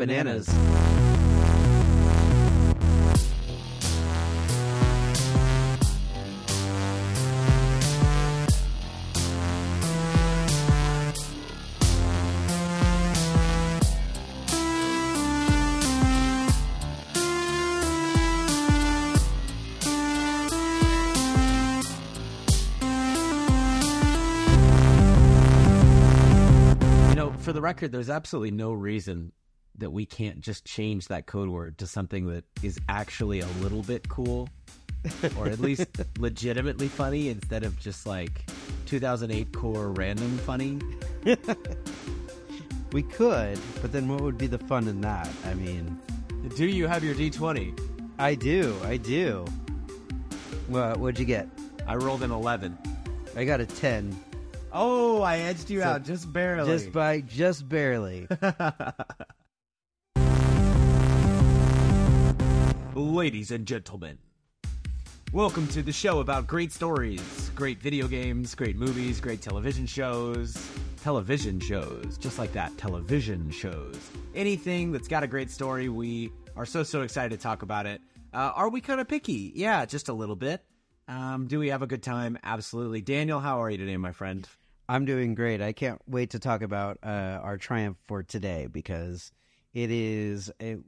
bananas. For the record, there's absolutely no reason that we can't just change that code word to something that is actually a little bit cool or at least legitimately funny instead of just like 2008 core random funny. We could, but then what would be the fun in that? I mean, Do you have your D20? I do, I do. What? What'd you get? I rolled an 11. I got a 10. Oh, I edged you So, out just barely. just by just barely. Ladies and gentlemen, welcome to the show about great stories, great video games, great movies, great television shows. Television shows, just like that, television shows. Anything that's got a great story, we are so, so excited to talk about it. Uh, are we kind of picky? Yeah, just a little bit. Um, do we have a good time? Absolutely. Daniel, how are you today, my friend? I'm doing great. I can't wait to talk about uh, our triumph for today because it is a,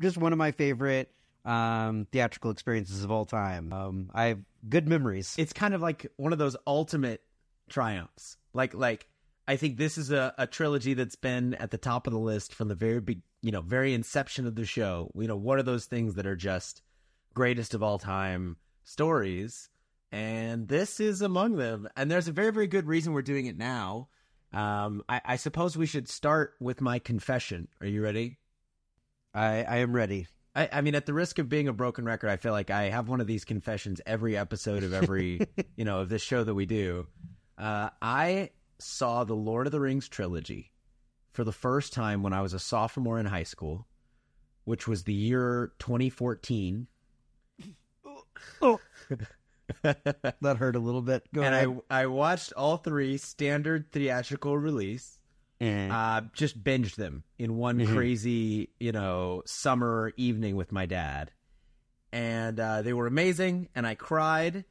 just one of my favorite um, theatrical experiences of all time. Um, I have good memories. it's kind of like one of those ultimate triumphs. Like like I think this is a, a trilogy that's been at the top of the list from the very big you know, very inception of the show. You know, what are those things that are just greatest of all time stories? And this is among them. And there's a very, very good reason we're doing it now. Um, I, I suppose we should start with my confession. Are you ready? I, I am ready. I, I mean, at the risk of being a broken record, I feel like I have one of these confessions every episode of every, you know, of this show that we do. Uh, I saw the Lord of the Rings trilogy for the first time when I was a sophomore in high school, which was the year 2014. That hurt a little bit. Go and ahead. I I watched all three standard theatrical release. Eh. uh, just binged them in one Mhm. crazy, you know, summer evening with my dad. And uh, they were amazing, and I cried.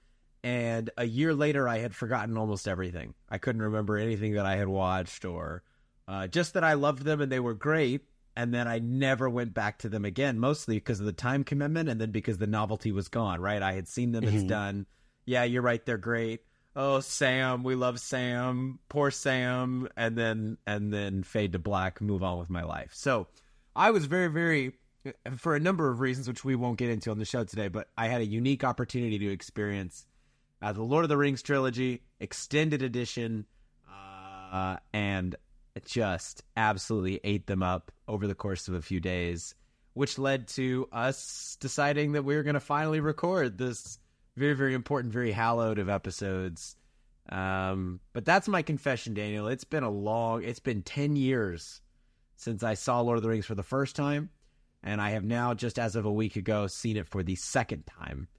And a year later, I had forgotten almost everything. I couldn't remember anything that I had watched, or uh, just that I loved them and they were great. And then I never went back to them again, mostly because of the time commitment, and then because the novelty was gone. Right? I had seen them; it's Mhm. done. Yeah, you're right; they're great oh Sam, we love Sam, poor Sam, and then and then fade to black, move on with my life. So I was very, very for a number of reasons which we won't get into on the show today, but I had a unique opportunity to experience uh, the Lord of the Rings trilogy extended edition, uh, and just absolutely ate them up over the course of a few days, which led to us deciding that we were going to finally record this very, very important, very hallowed of episodes. Um, but that's my confession, Daniel. It's been a long, it's been 10 years since I saw Lord of the Rings for the first time. And I have now, just as of a week ago, seen it for the second time.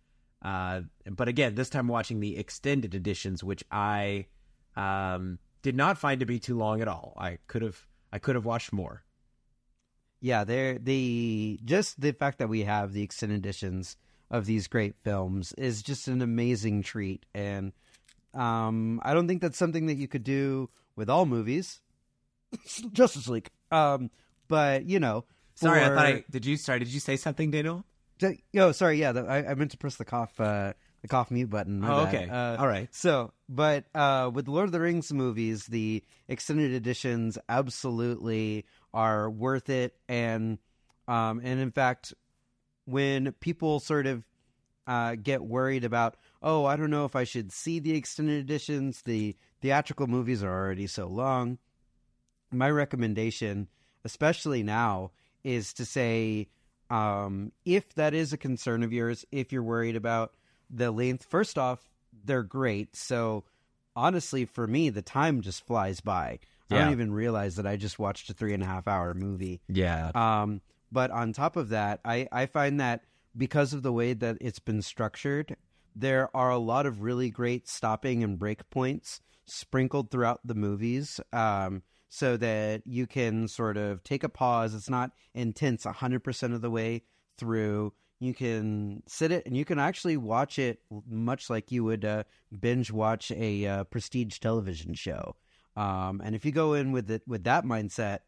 Uh, but again, this time watching the extended editions, which I um, did not find to be too long at all. I could have, I could have watched more. yeah, they're the just the fact that we have the extended editions of these great films is just an amazing treat, and um, I don't think that's something that you could do with all movies. Justice League, um, but you know, Sorry, I thought I did. You sorry? Did you say something, Daniel? D- Oh, sorry. Yeah, the, I, I meant to press the cough, uh, the cough mute button. Oh, okay. Uh, All right. So, but uh, with Lord of the Rings movies, the extended editions absolutely are worth it, and um, and in fact, when people sort of uh, get worried about, oh, I don't know if I should see the extended editions, the theatrical movies are already so long. My recommendation, especially now, is to say, um, if that is a concern of yours, if you're worried about the length, first off, they're great. So honestly, for me, the time just flies by. I don't even realize that I just watched a three and a half hour movie. Yeah. Um, but on top of that, I, I find that because of the way that it's been structured, there are a lot of really great stopping and break points sprinkled throughout the movies. Um, so that you can sort of take a pause. It's not intense 100% of the way through. You can sit it and you can actually watch it much like you would uh, binge watch a uh, prestige television show. Um, and if you go in with it with that mindset,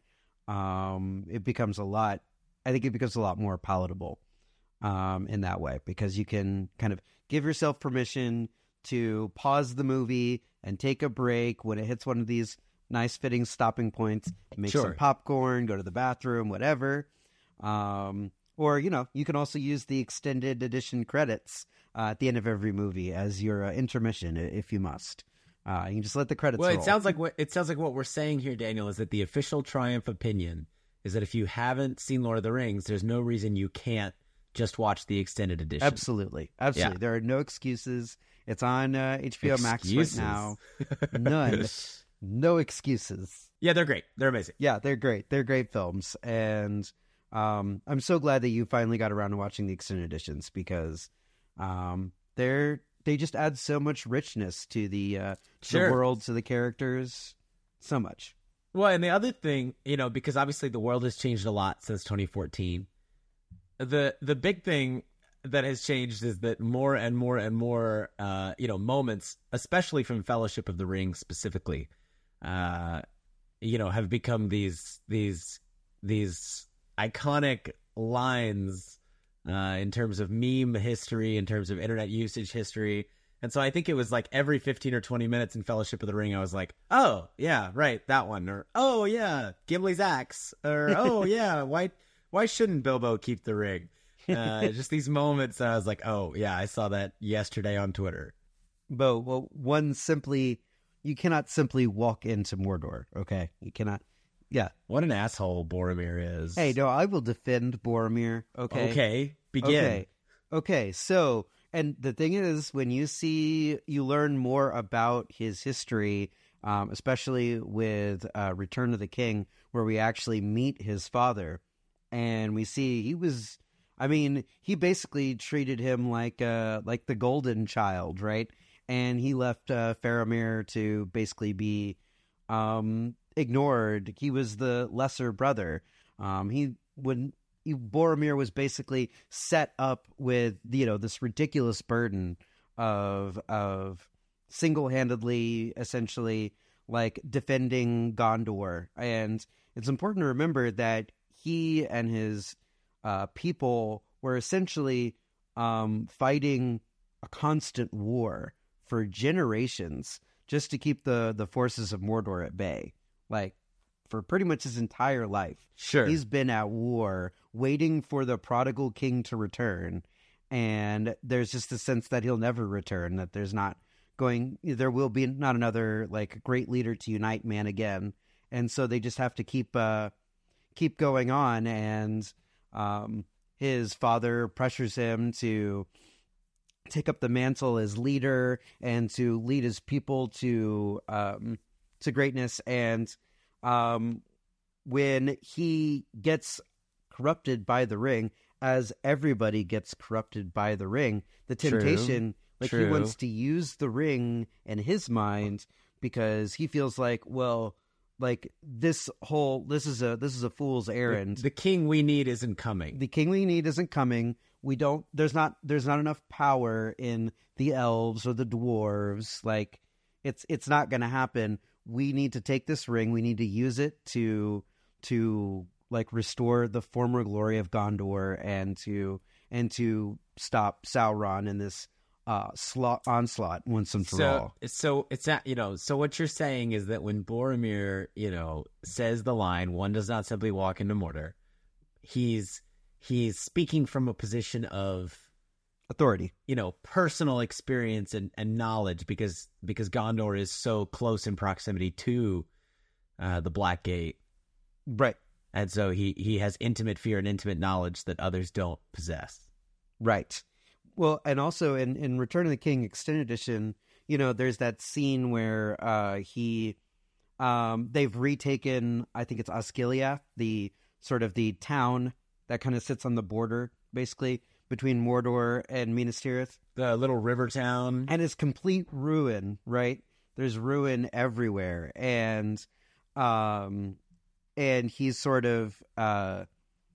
um, it becomes a lot. I think it becomes a lot more palatable um, in that way because you can kind of give yourself permission to pause the movie and take a break when it hits one of these nice fitting stopping points. Make Sure. some popcorn, go to the bathroom, whatever. Um, or you know, you can also use the extended edition credits uh, at the end of every movie as your uh, intermission, if you must. Uh, you can just let the credits. Well, it roll. sounds like what it sounds like what we're saying here, Daniel, is that the official Triumph opinion is that if you haven't seen Lord of the Rings, there's no reason you can't just watch the extended edition. Absolutely, absolutely. Yeah. There are no excuses. It's on uh, HBO Max right now. None, no excuses. Yeah, they're great. They're amazing. Yeah, they're great. They're great films, and um, I'm so glad that you finally got around to watching the extended editions because um, they're they just add so much richness to the uh, Sure. the world, to the characters, so much. Well, and the other thing, you know, because obviously the world has changed a lot since 2014. The the big thing that has changed is that more and more and more, uh, you know, moments, especially from Fellowship of the Ring specifically, uh, you know, have become these these these iconic lines uh, in terms of meme history, in terms of internet usage history. And so I think it was like every 15 or 20 minutes in Fellowship of the Ring, I was like, oh, yeah, right, that one. Or, oh, yeah, Gimli's axe. Or, oh, yeah, why, why shouldn't Bilbo keep the ring? Uh, just these moments, I was like, oh, yeah, I saw that yesterday on Twitter. But well, one simply, you cannot simply walk into Mordor. Okay, you cannot. Yeah. What an asshole Boromir is. Hey, no, I will defend Boromir. Okay. Okay, begin. Okay. Okay. So, and the thing is, when you see, you learn more about his history, um, especially with uh, Return of the King, where we actually meet his father, and we see he was. I mean, he basically treated him like uh, like the golden child, right? And he left uh, Faramir to basically be um, ignored. He was the lesser brother. Um, he would he, Boromir was basically set up with you know this ridiculous burden of of single handedly essentially like defending Gondor, and it's important to remember that he and his uh, people were essentially um, fighting a constant war for generations just to keep the the forces of Mordor at bay, like for pretty much his entire life. Sure. He's been at war, waiting for the prodigal king to return, and there's just a sense that he'll never return. That there's not going, there will be not another like great leader to unite man again, and so they just have to keep uh keep going on. And um, his father pressures him to take up the mantle as leader and to lead his people to um, to greatness. And um, when he gets corrupted by the ring, as everybody gets corrupted by the ring, the True. temptation, like he wants to use the ring in his mind because he feels like, well, like this whole this is a this is a fool's errand The king we need isn't coming. the king we need isn't coming. We don't. There's not. There's not enough power in the elves or the dwarves. Like it's it's not going to happen. We need to take this ring. We need to use it to to like restore the former glory of Gondor and to and to stop Sauron in this uh slot onslaught once and for so, all. so it's not, you know, so what you're saying is that when Boromir, you know, says the line, one does not simply walk into Mordor, he's, he's speaking from a position of, Authority. you know, personal experience and, and knowledge because, because Gondor is so close in proximity to, uh, the Black Gate. Right. And so he, he has intimate fear and intimate knowledge that others don't possess. Right. Well, and also in, in Return of the King Extended Edition, you know, there's that scene where uh, he, um, they've retaken, I think it's Osgiliath, the sort of the town that kind of sits on the border, basically between Mordor and Minas Tirith, The little river town. and it's complete ruin. Right? There's ruin everywhere, and um, and he's sort of, uh,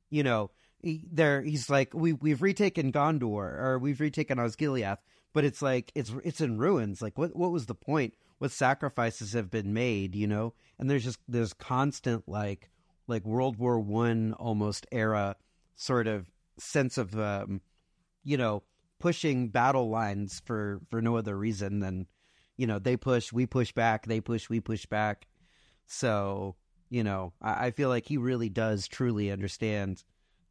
you know, he, there he's like, we we've retaken Gondor or we've retaken Osgiliath, but it's like it's it's in ruins. Like, what what was the point? What sacrifices have been made? You know, and there's just there's constant like like World War One almost era sort of sense of um, you know pushing battle lines for for no other reason than you know they push we push back they push we push back. So you know I, I feel like he really does truly understand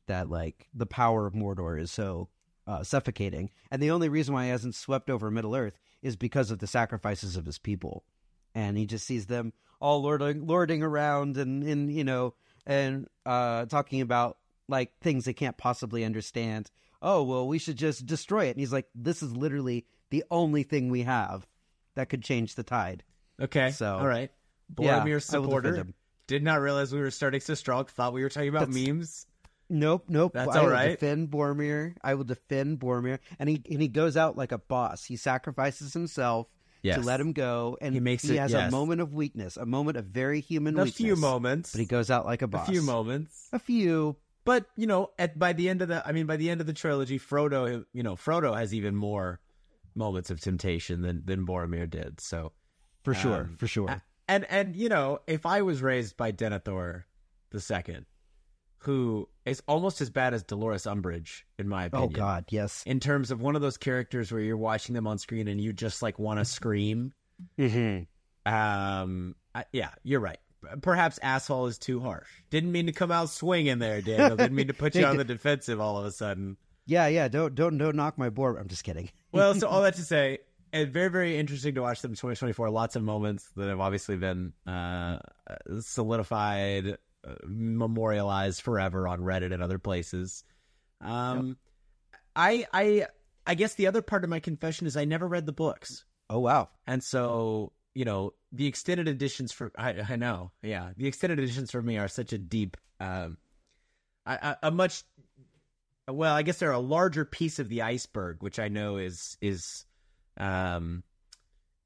that like the power of Mordor is so uh, suffocating. And the only reason why he hasn't swept over Middle Earth is because of the sacrifices of his people. And he just sees them all lording lording around and and you know and uh talking about like things they can't possibly understand oh well we should just destroy it and he's like this is literally the only thing we have that could change the tide Okay. So- all right. Yeah, Boromir defend supporter. him. Did not realize we were starting so strong. Thought we were talking about That's- memes. nope nope That's I all will right. defend Boromir I will defend Boromir and he and he goes out like a boss he sacrifices himself Yes. to let him go and He makes he it- has yes. a moment of weakness a moment of very human A weakness few moments. but he goes out like a boss. a few moments. a few But you know, at by the end of the, I mean, by the end of the trilogy, Frodo, you know, Frodo has even more moments of temptation than than Boromir did. So, for sure Um, for sure and and you know, if I was raised by Denethor the second, who is almost as bad as Dolores Umbridge, in my opinion. oh god yes In terms of one of those characters where you're watching them on screen and you just like want to scream. mm-hmm. Um, I, yeah, you're right. Perhaps asshole is too harsh. Didn't mean to come out swinging there, Daniel. Didn't mean to put you on the defensive all of a sudden. Yeah, yeah. Don't don't don't knock my board. I'm just kidding. Well, so all that to say, and very very interesting to watch them in 2024. Lots of moments that have obviously been uh, solidified, uh, memorialized forever on Reddit and other places. Um, I I I guess the other part of my confession is I never read the books. Oh wow. And so, you know, the extended editions for I, I know, yeah, the extended editions for me are such a deep, um, a, a much, well, I guess they're a larger piece of the iceberg, which I know is is, um,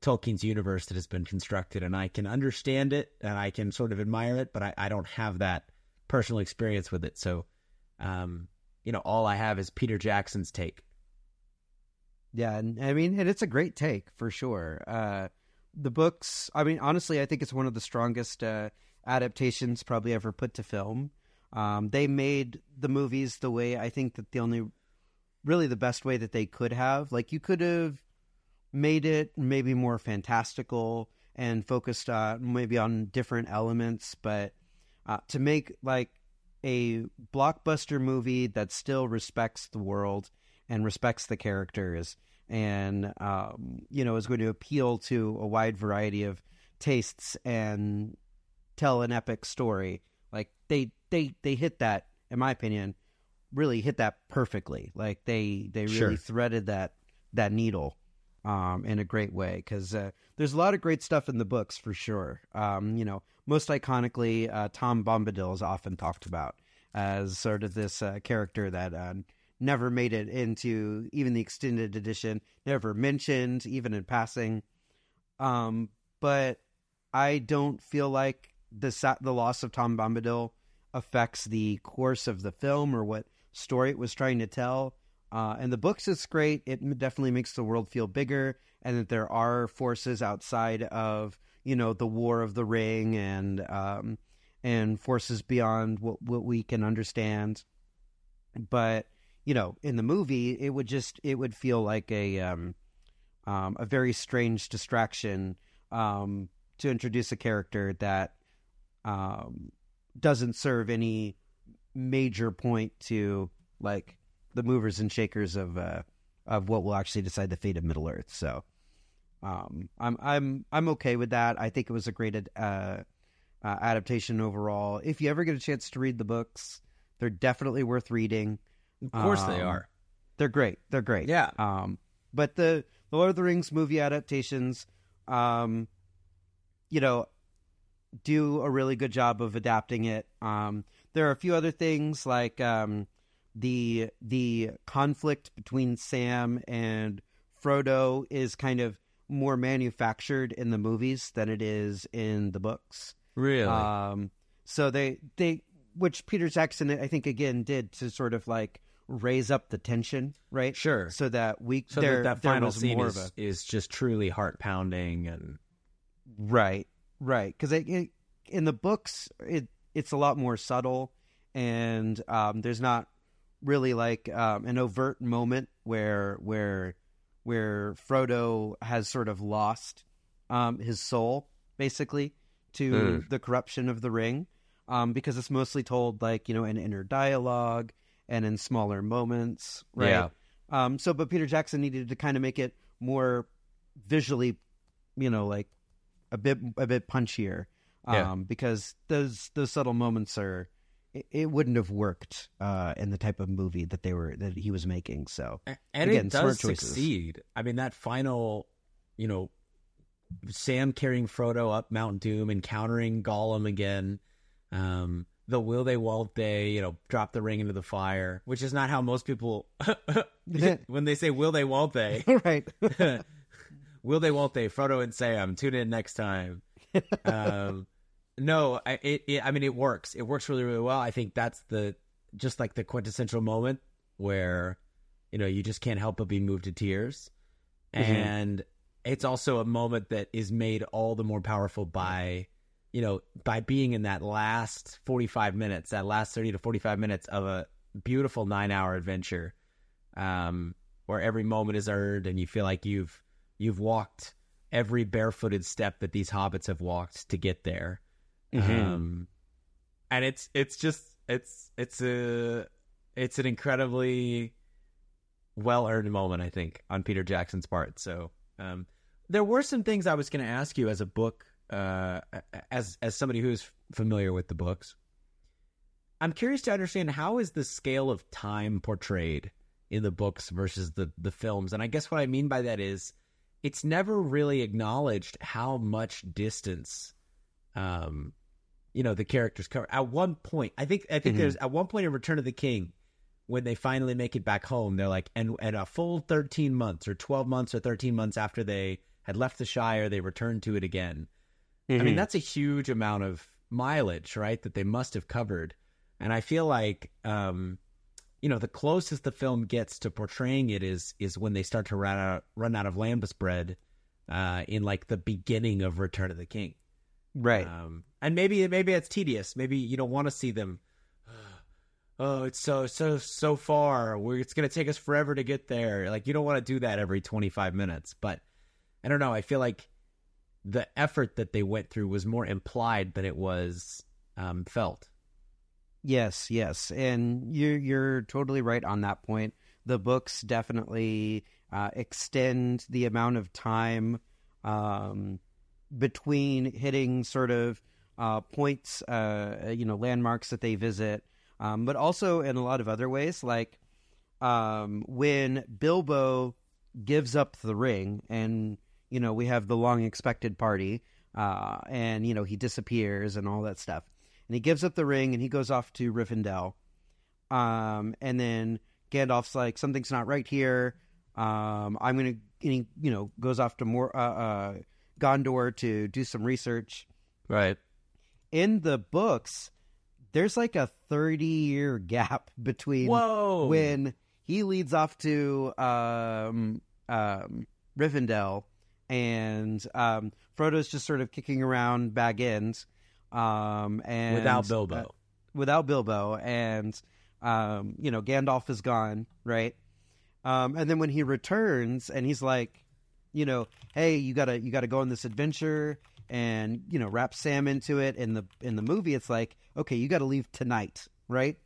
Tolkien's universe that has been constructed, and I can understand it and I can sort of admire it, but I, I don't have that personal experience with it. So, um, you know, all I have is Peter Jackson's take. Yeah, and I mean, and it's a great take for sure. Uh, the books. I mean, honestly, I think it's one of the strongest uh, adaptations probably ever put to film. Um, they made the movies the way I think that the only, really the best way that they could have. Like you could have made it maybe more fantastical and focused uh, maybe on different elements, but uh, to make like a blockbuster movie that still respects the world and respects the characters and um, you know is going to appeal to a wide variety of tastes and tell an epic story like they they they hit that in my opinion really hit that perfectly like they they really Sure. threaded that that needle um, in a great way because uh, there's a lot of great stuff in the books for sure. Um, you know, most iconically, uh, Tom Bombadil is often talked about as sort of this uh, character that uh, never made it into even the extended edition, never mentioned even in passing. Um, but I don't feel like the the loss of Tom Bombadil affects the course of the film or what story it was trying to tell. Uh, and the books is great. It definitely makes the world feel bigger, and that there are forces outside of you know the War of the Ring and um, and forces beyond what what we can understand. But you know, in the movie, it would just it would feel like a um, um, a very strange distraction um, to introduce a character that um, doesn't serve any major point to like the movers and shakers of uh, of what will actually decide the fate of Middle Earth. So um, I'm I'm I'm okay with that. I think it was a great ad- uh, uh, adaptation overall. If you ever get a chance to read the books, they're definitely worth reading. Of course they Um, are. They're great. They're great. Yeah. Um, but the, the Lord of the Rings movie adaptations, um, you know, do a really good job of adapting it. Um, there are a few other things like um, the the conflict between Sam and Frodo is kind of more manufactured in the movies than it is in the books. Really? Um, so they they which Peter Jackson I think again did to sort of like raise up the tension, right? Sure. So that we so there, that, that final scene is, a is just truly heart pounding and right, right. Because it, it, in the books, it it's a lot more subtle, and um, there's not really like um, an overt moment where where where Frodo has sort of lost um, his soul, basically, to Mm. the corruption of the ring, um, because it's mostly told like you know in inner dialogue and in smaller moments, right? Yeah. Um, so, but Peter Jackson needed to kind of make it more visually, you know, like a bit a bit punchier, um, Yeah. because those those subtle moments are. It, it wouldn't have worked uh, in the type of movie that they were that he was making. So, And Again, it does succeed. I mean, that final, you know, Sam carrying Frodo up Mount Doom, encountering Gollum again. Um, the will they, won't they, you know, drop the ring into the fire, which is not how most people, when they say will they, won't they, right, will they, won't they, Frodo and Sam, tune in next time. um, no, I, it, it, I mean, it works. It works really, really well. I think that's the, just like the quintessential moment where, you know, you just can't help but be moved to tears. Mhm. And it's also a moment that is made all the more powerful by, you know, by being in that last 45 minutes, that last 30 to 45 minutes of a beautiful nine hour adventure, um, where every moment is earned and you feel like you've, you've walked every barefooted step that these hobbits have walked to get there. Mhm. Um, and it's, it's just, it's, it's a, it's an incredibly well earned moment, I think, on Peter Jackson's part. So, um, there were some things I was going to ask you as a book, uh, as as somebody who's familiar with the books. I'm curious to understand how is the scale of time portrayed in the books versus the the films, and I guess what I mean by that is it's never really acknowledged how much distance, um, you know, the characters cover. At one point, I think I think Mhm. there's at one point in Return of the King when they finally make it back home, they're like, and and a full thirteen months or twelve months or thirteen months after they had left the Shire, they returned to it again. I Mm-hmm. mean, that's a huge amount of mileage, right? That they must have covered. And I feel like, um, you know, the closest the film gets to portraying it is is when they start to run out run out of lembas bread uh, in like the beginning of Return of the King. right. Um, and maybe maybe it's tedious. Maybe you don't want to see them. Oh, it's so so so far. We're, it's going to take us forever to get there. Like you don't want to do that every twenty five minutes. But I don't know. I feel like the effort that they went through was more implied than it was um, felt. Yes, yes, and you're you're totally right on that point. The books definitely uh, extend the amount of time um, between hitting sort of uh, points, uh, you know, landmarks that they visit, um, but also in a lot of other ways, like um, when Bilbo gives up the ring, and you know we have the long expected party, uh, and you know he disappears and all that stuff and he gives up the ring and he goes off to Rivendell. Um, and then Gandalf's like, something's not right here. Um, I'm gonna, and he, you know, goes off to more uh, uh, Gondor to do some research. Right. In the books, there's like a 30 year gap between Whoa. when he leads off to um, um, Rivendell, and um, Frodo's just sort of kicking around Bag End, um, and without Bilbo. uh, without Bilbo, and um, you know Gandalf is gone, right? Um, and then when he returns, and he's like, you know, hey, you gotta you gotta go on this adventure, and you know, wrap Sam into it. In the in the movie, it's like, okay, you got to leave tonight, right?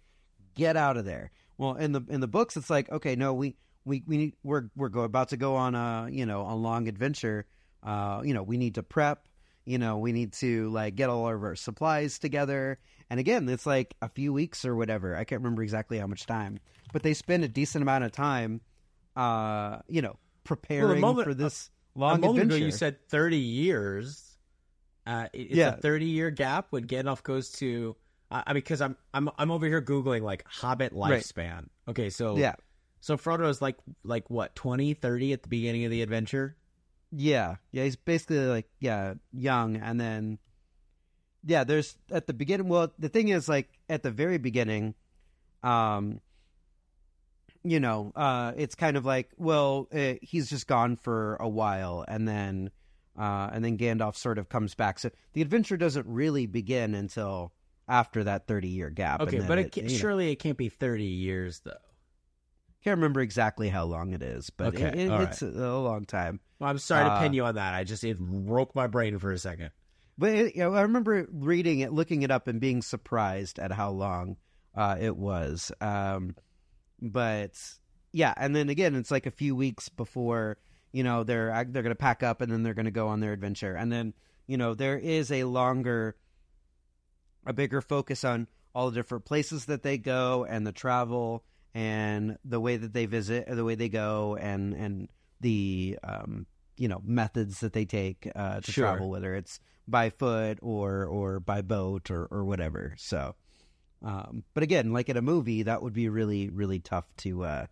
Get out of there. Well, in the in the books, it's like, okay, no, we we we need, we're we're go, about to go on a you know a long adventure. Uh, you know, we need to prep. You know, we need to like get all of our supplies together. And again, it's like a few weeks or whatever. I can't remember exactly how much time, but they spend a decent amount of time, uh, you know, preparing moment- for this a long moment adventure. ago, you said thirty years. Uh, it's Yeah. a thirty year gap when Gandalf goes to. I mean, because I'm I'm I'm over here googling like Hobbit Right. lifespan. Okay, so yeah, so Frodo's like like what 20, 30 at the beginning of the adventure. yeah, yeah. He's basically like yeah, young, and then yeah, there's at the beginning. Well, the thing is, like at the very beginning, um, you know, uh, it's kind of like, well, uh, he's just gone for a while, and then, uh, and then Gandalf sort of comes back. So the adventure doesn't really begin until after that thirty year gap. Okay, but it, it, you know, surely it can't be 30 years though. Can't remember exactly how long it is, but Okay, it, it- it's a, a long time. Well, I'm sorry to Uh, pin you on that. I just it broke my brain for a second. But it, you know, I remember reading it, looking it up, and being surprised at how long uh, it was. Um, but yeah, and then again, it's like a few weeks before you know they're they're going to pack up and then they're going to go on their adventure, and then you know there is a longer, a bigger focus on all the different places that they go and the travel and the way that they visit, or the way they go, and and the um, you know methods that they take uh, to Sure. travel, whether it's by foot or or by boat or or whatever. So, um, but again, like in a movie, that would be really really tough to uh,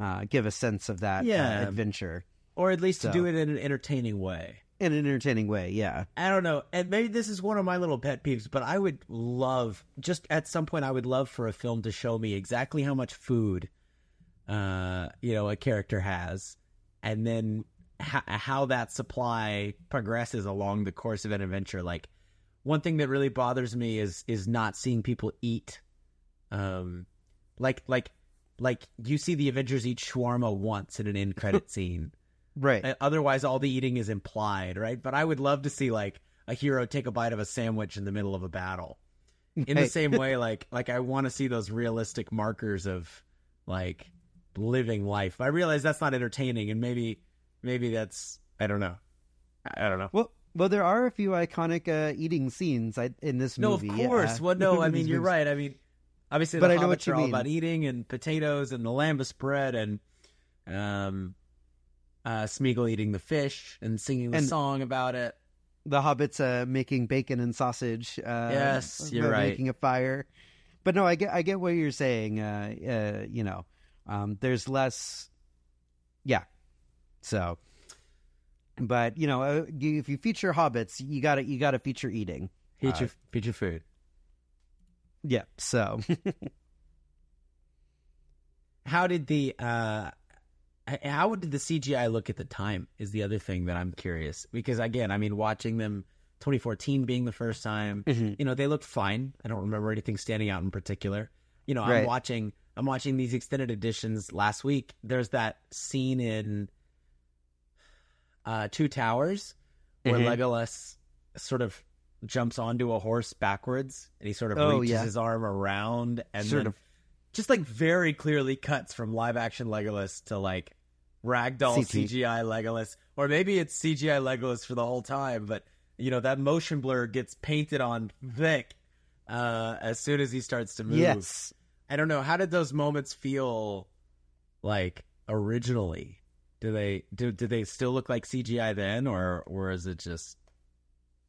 uh, give a sense of that uh, Yeah. adventure Or at least to do it in an entertaining way. In an entertaining way. Yeah, I don't know. And maybe this is one of my little pet peeves, but I would love just at some point I would love for a film to show me exactly how much food uh you know a character has and then how, how that supply progresses along the course of an adventure like one thing that really bothers me is is not seeing people eat um like like like you see the avengers eat shawarma once in an end credit scene right. uh, Otherwise, all the eating is implied, right? But I would love to see like a hero take a bite of a sandwich in the middle of a battle. In the same way, like like I want to see those realistic markers of like living life. I realize that's not entertaining, and maybe maybe that's I don't know. I don't know. Well, well, there are a few iconic uh, eating scenes in this No, movie. No, of course. yeah. Well, no, I mean you're movies. right. I mean, obviously, But the I know what hobbits you are all mean. about eating and potatoes and the lembas bread and um, uh, Smeagol eating the fish and singing the And- song about it. the hobbits uh, making bacon and sausage. Uh, Yes, you're uh, right. Making a fire, but no, I get I get what you're saying. Uh, uh, you know, um, there's less. Yeah, so, but you know, uh, if you feature hobbits, you got to you got to feature eating. Feature feature food. Yeah, so How did the uh how did the CGI look at the time is the other thing that I'm curious because again, I mean watching them 2014 being the first time, Mhm. you know, they looked fine. I don't remember anything standing out in particular. You know, I'm watching I'm watching these extended editions last week. There's that scene in uh Two Towers where Mhm. Legolas sort of jumps onto a horse backwards and he sort of Oh, reaches yeah. his arm around and Sort then of. Just like very clearly cuts from live action Legolas to like ragdoll CG. CGI Legolas, or maybe it's CGI Legolas for the whole time. But you know that motion blur gets painted on thick uh, as soon as he starts to move. yes, I don't know. How did those moments feel like originally? Do they do? Did they still look like CGI then, or or is it just?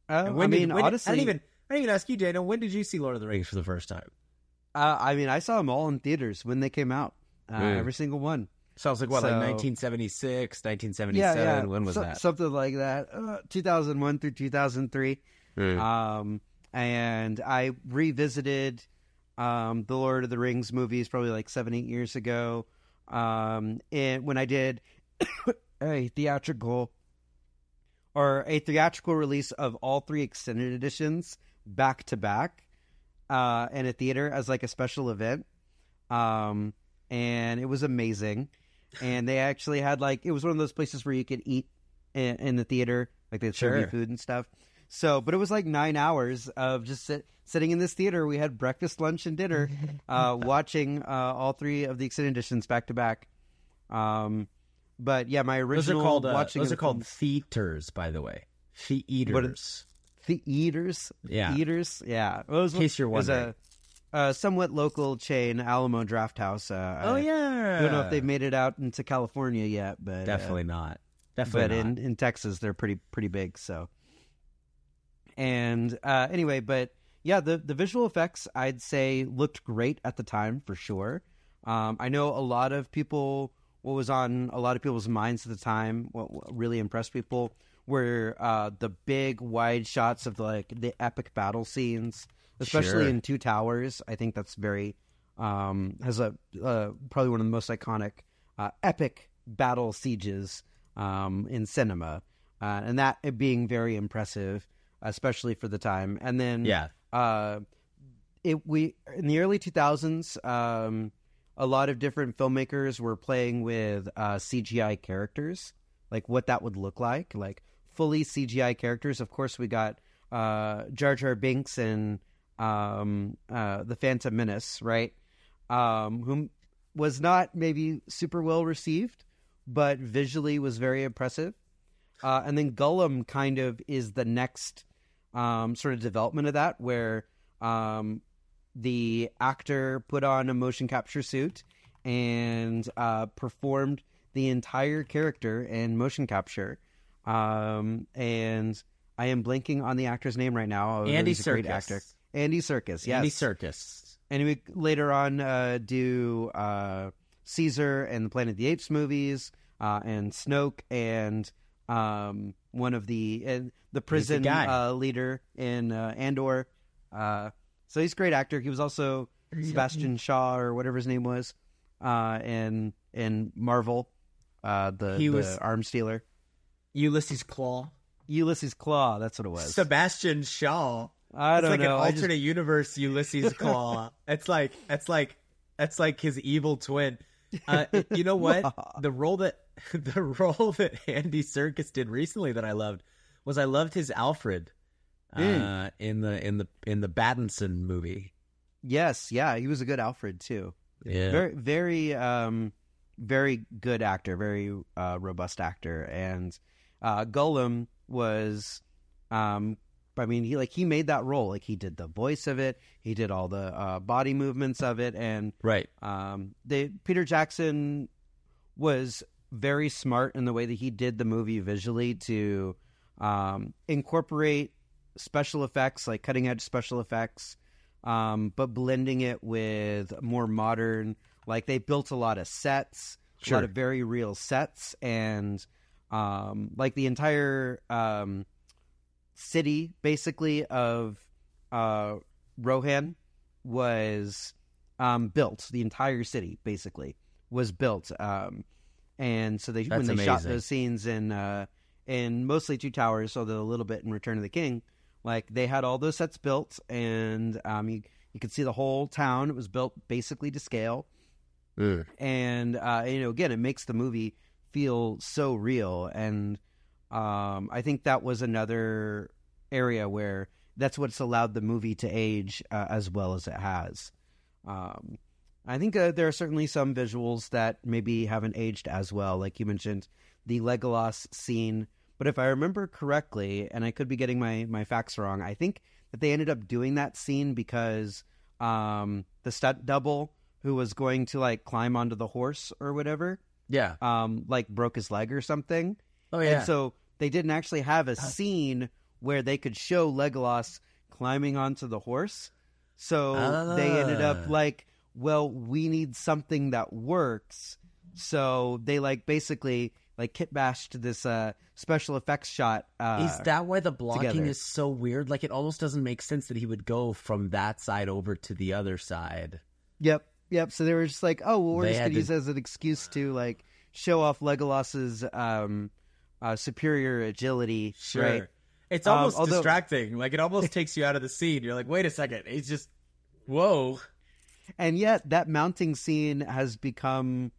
uh, I did- mean, honestly, I didn't even I didn't even ask you, Dana. When did you see Lord of the Rings for the first time? Uh, I mean, I saw them all in theaters when they came out, uh, Mm. every single one. Sounds like what, like So- 1976, Yeah, 1977? yeah, When was so- that? Something like that. Uh, 2001 through 2003. Mm. Um, and I revisited um, the Lord of the Rings movies probably like seven, eight years ago. Um, and when I did a theatrical or a theatrical release of all three extended editions back to back uh, in a theater as like a special event. Um, and it was amazing. And they actually had like it was one of those places where you could eat in, in the theater, like they serve you food and stuff. So, but it was like nine hours of just sit, sitting in this theater. We had breakfast, lunch, and dinner, uh, watching uh, all three of the extended editions back to back. Um, but yeah, my Those are original called uh, watching those are called theaters, by the way. Theaters. The eaters, Yeah. eaters, yeah. It was, In case you're wondering. it was a, somewhat local chain, Alamo Drafthouse. Uh, oh I yeah. don't know if they've made it out into California yet, but uh, definitely not. but Definitely not. in, in Texas they're pretty pretty big. So, and uh, anyway, but yeah, the the visual effects I'd say looked great at the time for sure. Um, I know a lot of people. What was on a lot of people's minds at the time, what, what really impressed people, where uh, the big wide shots of the, like the epic battle scenes, especially Sure. in Two Towers. I think that's very um, has a uh, probably one of the most iconic uh, epic battle sieges um, in cinema, uh, and that being very impressive, especially for the time. And then Yeah. uh, it we in the early 2000s um, a lot of different filmmakers were playing with uh, CGI characters like what that would look like like fully CGI characters. Of course we got uh, Jar Jar Binks and um, uh, the Phantom Menace right? Um, whom was not maybe super well received but visually was very impressive. Uh, and then Gollum kind of is the next um, sort of development of that, where um, the actor put on a motion capture suit and uh, performed the entire character in motion capture. Um, and I am blanking on the actor's name right now. although Andy he's a great Serkis. actor. Andy Serkis, yes. Andy Serkis. And we later on uh, do uh, Caesar and the Planet of the Apes movies, uh, and Snoke and um, one of the and the prison guy. uh, leader in uh, Andor. Uh, so he's a great actor. He was also Sebastian Shaw or whatever his name was uh, in in Marvel, uh, the, He the was- arms dealer. Ulysses Klaue. Ulysses Klaue. That's what it was. Sebastian Shaw. I It's don't like know. an alternate just, universe Ulysses Klaue. it's like it's like it's like his evil twin. Uh, you know what? the role that the role that Andy Serkis did recently that I loved was I loved his Alfred uh, Mm. in the in the in the Battinson movie. yes, yeah, he was a good Alfred too. Yeah, very very um very good actor very uh robust actor and uh Gollum was um I mean he like he made that role. Like he did the voice of it. He did all the uh body movements of it. And right. um they Peter Jackson was very smart in the way that he did the movie visually to um incorporate special effects like cutting edge special effects um but blending it with more modern like they built a lot of sets a lot of very real sets. And um like the entire um city basically of uh Rohan was um built. The entire city basically was built um and so they when That's they shot those scenes in uh in mostly two towers although a little bit in return of the king like they had all those sets built and um you you could see the whole town. It was built basically to scale. And uh, you know again it makes the movie feel so real. And um, i think that was another area where that's what's allowed the movie to age uh, as well as it has. Um, i think uh, there are certainly some visuals that maybe haven't aged as well. Like you mentioned the legolas scene. But if i remember correctly and i could be getting my, my facts wrong i think that they ended up doing that scene because um, the stunt double who was going to like climb onto the horse or whatever, Yeah. um, like broke his leg or something. Oh yeah. And so they didn't actually have a scene where they could show Legolas climbing onto the horse. So they ended up Ah. like, well, we need something that works. So they like basically like kit bashed this uh, special effects shot. Uh, is that why the blocking together. is so weird? Like it almost doesn't make sense that he would go from that side over to the other side. Yep, yep. So they were just like, oh, well, we're They just had gonna to- use it as an excuse to like show off Legolas's um, uh, superior agility, right? It's Um, almost although- distracting. Like it almost takes you out of the scene. You're like, wait a second. He's just whoa. And yet, that mounting scene has become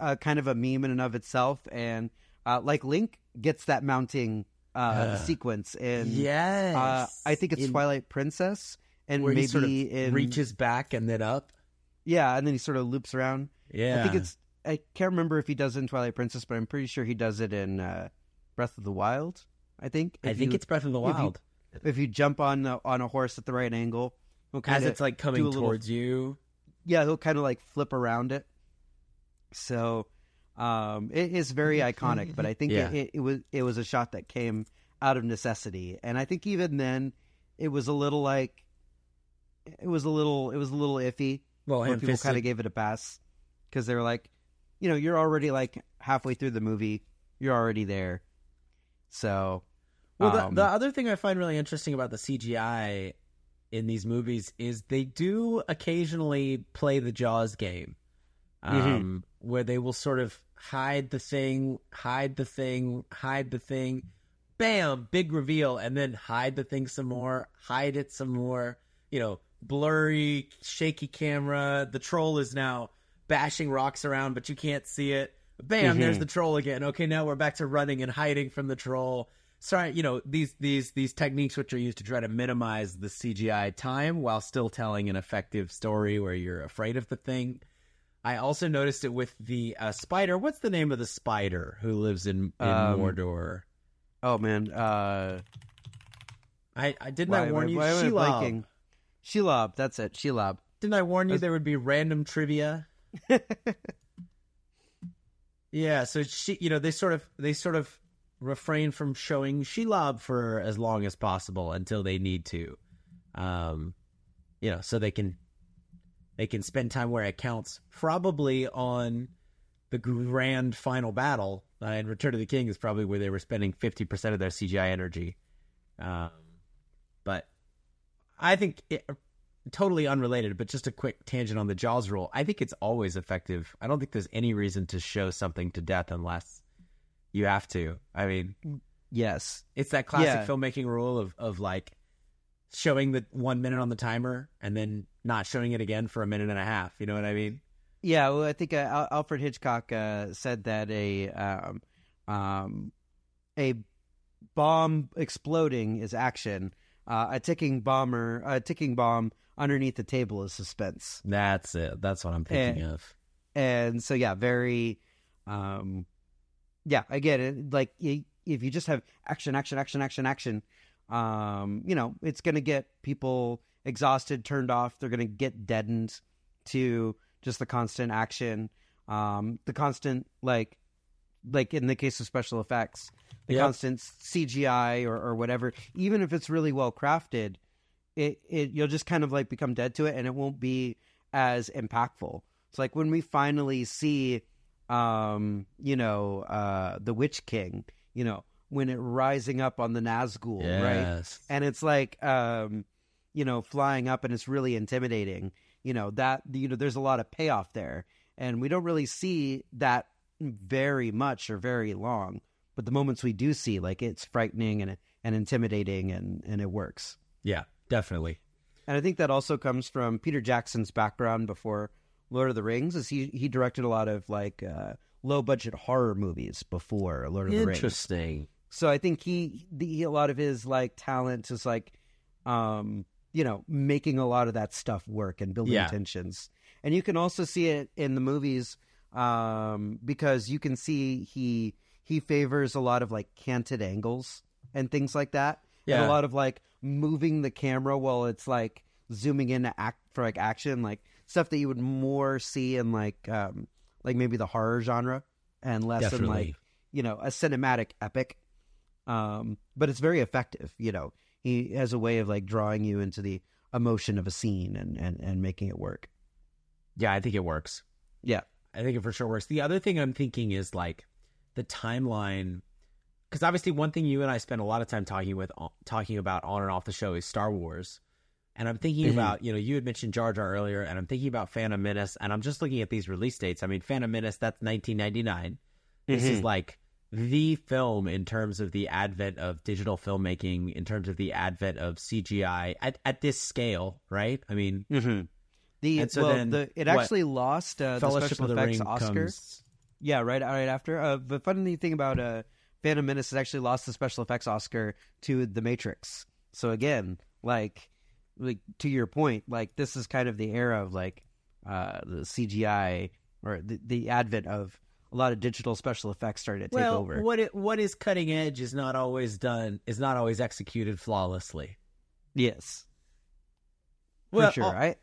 uh, kind of a meme in and of itself. And uh, like Link gets that mounting uh, Yeah. sequence in, yes. uh, I think it's In- Twilight Princess, and where maybe he sort of in reaches back and then up. Yeah, and then he sort of loops around. Yeah. I think it's I can't remember if he does it in Twilight Princess, but I'm pretty sure he does it in uh, Breath of the Wild. I think. I think you- it's Breath of the if you- Wild. if you jump on a, on a horse at the right angle, As it's like coming a little- towards you. yeah, he'll kind of like flip around it. So um, it is very iconic, but I think Yeah. it, it, it was it was a shot that came out of necessity, and I think even then it was a little like it was a little it was a little iffy Well, when people kind of gave it a pass because they were like, you know, you're already like halfway through the movie, you're already there, so Well, the, Um, the other thing I find really interesting about the CGI in these movies is they do occasionally play the Jaws game, um, where they will sort of hide the thing, hide the thing, hide the thing, bam, big reveal, and then hide the thing some more, hide it some more. You know, blurry, shaky camera. The troll is now bashing rocks around, but you can't see it. Bam, Mhm. there's the troll again. Okay, now we're back to running and hiding from the troll. Sorry, you know these these these techniques which are used to try to minimize the CGI time while still telling an effective story where you're afraid of the thing. I also noticed it with the uh, spider. What's the name of the spider who lives in, in Um, Mordor? oh man, uh, I, I didn't why, I warn why, you? why Shelob. Shelob, that's it. Shelob. Didn't I warn you there would be random trivia? Yeah, so she, you know, they sort of they sort of refrain from showing Shelob for as long as possible until they need to, um, you know, so they can they can spend time where it counts. Probably on the grand final battle, uh, and Return of the King is probably where they were spending fifty percent of their CGI energy. Um, but I think it, totally unrelated, but just a quick tangent on the Jaws rule. I think it's always effective. I don't think there's any reason to show something to death unless you have to. I mean, Yes. it's that classic Yeah. filmmaking rule of of like showing the one minute on the timer and then not showing it again for a minute and a half. You know what I mean? Yeah, well, I think uh, Al- Alfred Hitchcock uh, said that a um, um, a bomb exploding is action. Uh, a ticking bomber, a ticking bomb underneath the table is suspense. That's it. That's what I'm thinking of. and so yeah very um yeah again it, like if you just have action action action action action um you know it's gonna get people exhausted turned off they're gonna get deadened to just the constant action um the constant like like in the case of special effects the Yep. constant cgi or, or whatever even if it's really well crafted it, it you'll just kind of like become dead to it and it won't be as impactful. It's like when we finally see um you know uh the witch king you know when it rising up on the nazgul right? And it's like um you know flying up and it's really intimidating you know that you know there's a lot of payoff there. And we don't really see that very much or very long but the moments we do see like it's frightening and and intimidating and and it works Yeah, definitely. and I think that also comes from Peter Jackson's background before Lord of the Rings. Is he he directed a lot of like uh, low budget horror movies before Lord of the Rings. Interesting. So I think he, the, a lot of his like talent is like, um, you know, making a lot of that stuff work and building Yeah. tensions. And you can also see it in the movies, um, because you can see he he favors a lot of like canted angles and things like that. And a lot of like moving the camera while it's like zooming in to act for like action, like stuff that you would more see in like um like maybe the horror genre and less in like you know a cinematic epic um but it's very effective you know he has a way of like drawing you into the emotion of a scene and and, and making it work Yeah, I think it works. yeah I think it for sure works. The other thing I'm thinking is like the timeline, because obviously one thing you and I spend a lot of time talking with talking about on and off the show is Star Wars, and I'm thinking Mhm. about you know you had mentioned Jar Jar earlier, and I'm thinking about Phantom Menace, and I'm just looking at these release dates. I mean, Phantom Menace that's 1999. This is Mhm. like the film in terms of the advent of digital filmmaking, in terms of the advent of CGI at at this scale, right? I mean, mm-hmm. the so well then the it what? actually lost uh, the Fellowship special of the effects Ring oscar comes. Yeah right right after. Uh the funny thing about uh phantom menace has actually lost the special effects oscar to the matrix. So again like like to your point like this is kind of the era of like uh the cgi or the, the advent of a lot of digital special effects starting to take well, over. what it, what is cutting edge is not always done is not always executed flawlessly. yes. For Well, sure all- right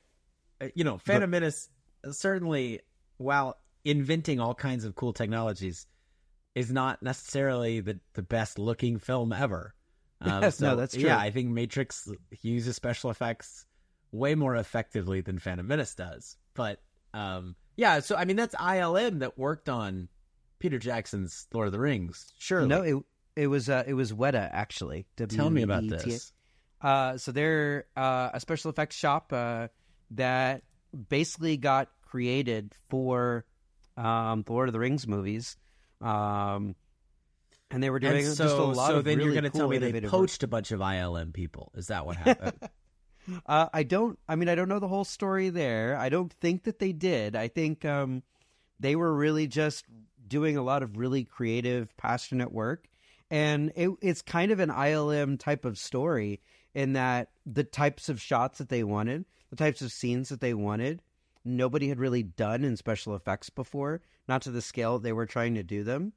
Uh, You know, Phantom Menace certainly, while inventing all kinds of cool technologies, is not necessarily the the best looking film ever. Um, No, so, that's true. Yeah, I think Matrix uses special effects way more effectively than Phantom Menace does. But um, yeah, so I mean that's ILM that worked on Peter Jackson's Lord of the Rings. Surely, no it It was uh, it was Weta actually. Tell me about Weta. this. Uh, so they're uh, a special effects shop uh, that basically got created for um, the Lord of the Rings movies, um, and they were doing And just a so, lot so of then you're going to cool, tell me they innovative work. poached a bunch of ILM people. Is that what happened? Uh, I don't. I mean, I don't know the whole story there. I don't think that they did. I think um, they were really just doing a lot of really creative, passionate work, and it, it's kind of an ILM type of story in that the types of shots that they wanted, the types of scenes that they wanted, nobody had really done in special effects before, not to the scale they were trying to do them,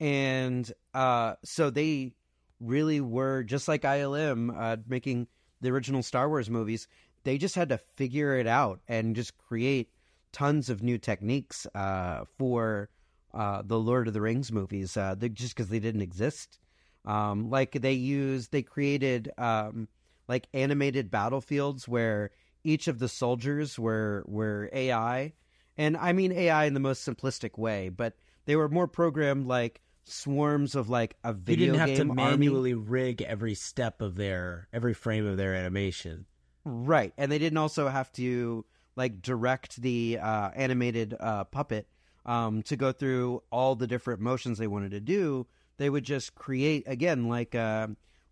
and uh, so they really were just like ILM uh, making the original Star Wars movies, they just had to figure it out and just create tons of new techniques uh, for uh, the Lord of the Rings movies, uh, they, just because they didn't exist. Um, like they used, they created um, like animated battlefields where each of the soldiers were were AI, and I mean AI in the most simplistic way, but they were more programmed like swarms of like a video game. you didn't have to army. manually rig every step of their every frame of their animation. Right. And they didn't also have to like direct the uh, animated uh, puppet um, to go through all the different motions they wanted to do. They would just create again like uh,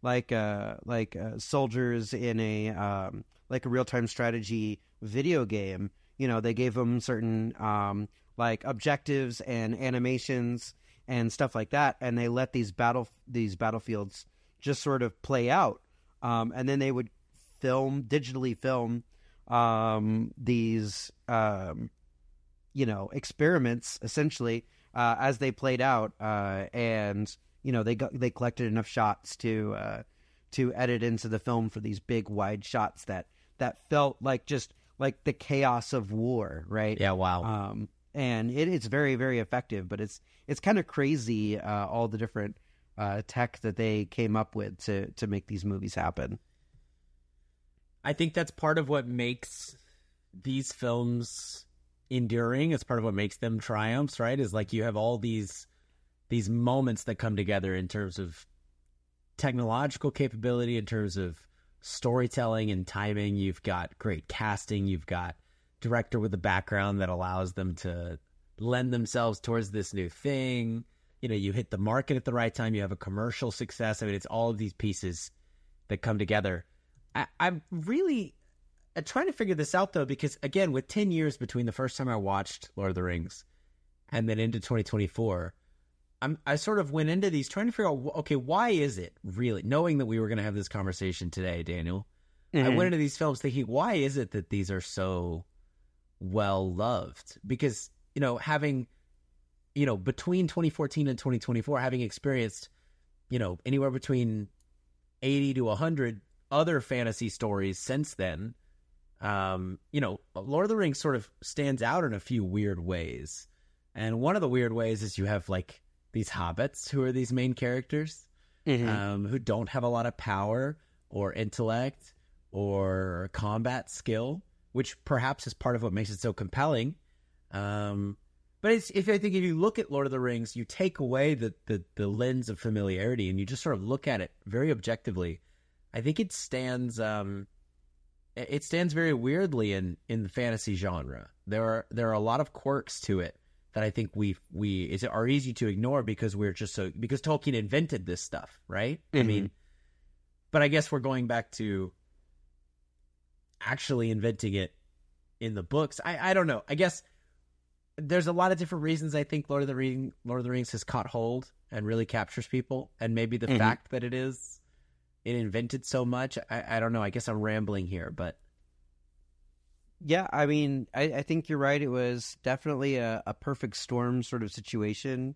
like uh, like uh, soldiers in a um, like a real time strategy video game. You know, they gave them certain um, like objectives and animations and stuff like that, and they let these battle these battlefields just sort of play out. Um, and then they would film digitally film um, these um, you know experiments essentially uh, as they played out uh, and you know they got they collected enough shots to uh, to edit into the film for these big wide shots that that felt like just like the chaos of war right Yeah, wow. um, and it, it's very very effective but it's it's kind of crazy uh, all the different uh, tech that they came up with to to make these movies happen I think that's part of what makes these films enduring. It's part of what makes them triumphs, right? Is like you have all these these moments that come together in terms of technological capability, in terms of storytelling and timing. You've got great casting. You've got director with a background that allows them to lend themselves towards this new thing. You know, you hit the market at the right time. You have a commercial success. I mean, it's all of these pieces that come together. I, I'm really uh, trying to figure this out though, because again, with 10 years between the first time I watched Lord of the Rings and then into 2024, I'm, I sort of went into these trying to figure out, okay, why is it really, knowing that we were going to have this conversation today, Daniel, I went into these films thinking, why is it that these are so well loved? Because, you know, having, you know, between 2014 and 2024, having experienced, you know, anywhere between 80 to 100 other fantasy stories since then, um, you know, Lord of the Rings sort of stands out in a few weird ways. And one of the weird ways is you have like these hobbits who are these main characters Mhm. um, who don't have a lot of power or intellect or combat skill, which perhaps is part of what makes it so compelling. Um, but it's, if I think if you look at Lord of the Rings, you take away the, the the lens of familiarity and you just sort of look at it very objectively. I think it stands um, it stands very weirdly in in the fantasy genre. There are there are a lot of quirks to it that I think we we is are easy to ignore because we're just so because Tolkien invented this stuff, right? I Mhm. mean, but I guess we're going back to actually inventing it in the books. I I don't know. I guess there's a lot of different reasons I think Lord of the Ring Lord of the Rings has caught hold and really captures people, and maybe the Mhm. fact that it is it invented so much. I, I don't know. I guess I'm rambling here, but Yeah, I mean, I, I think you're right. It was definitely a, a perfect storm sort of situation.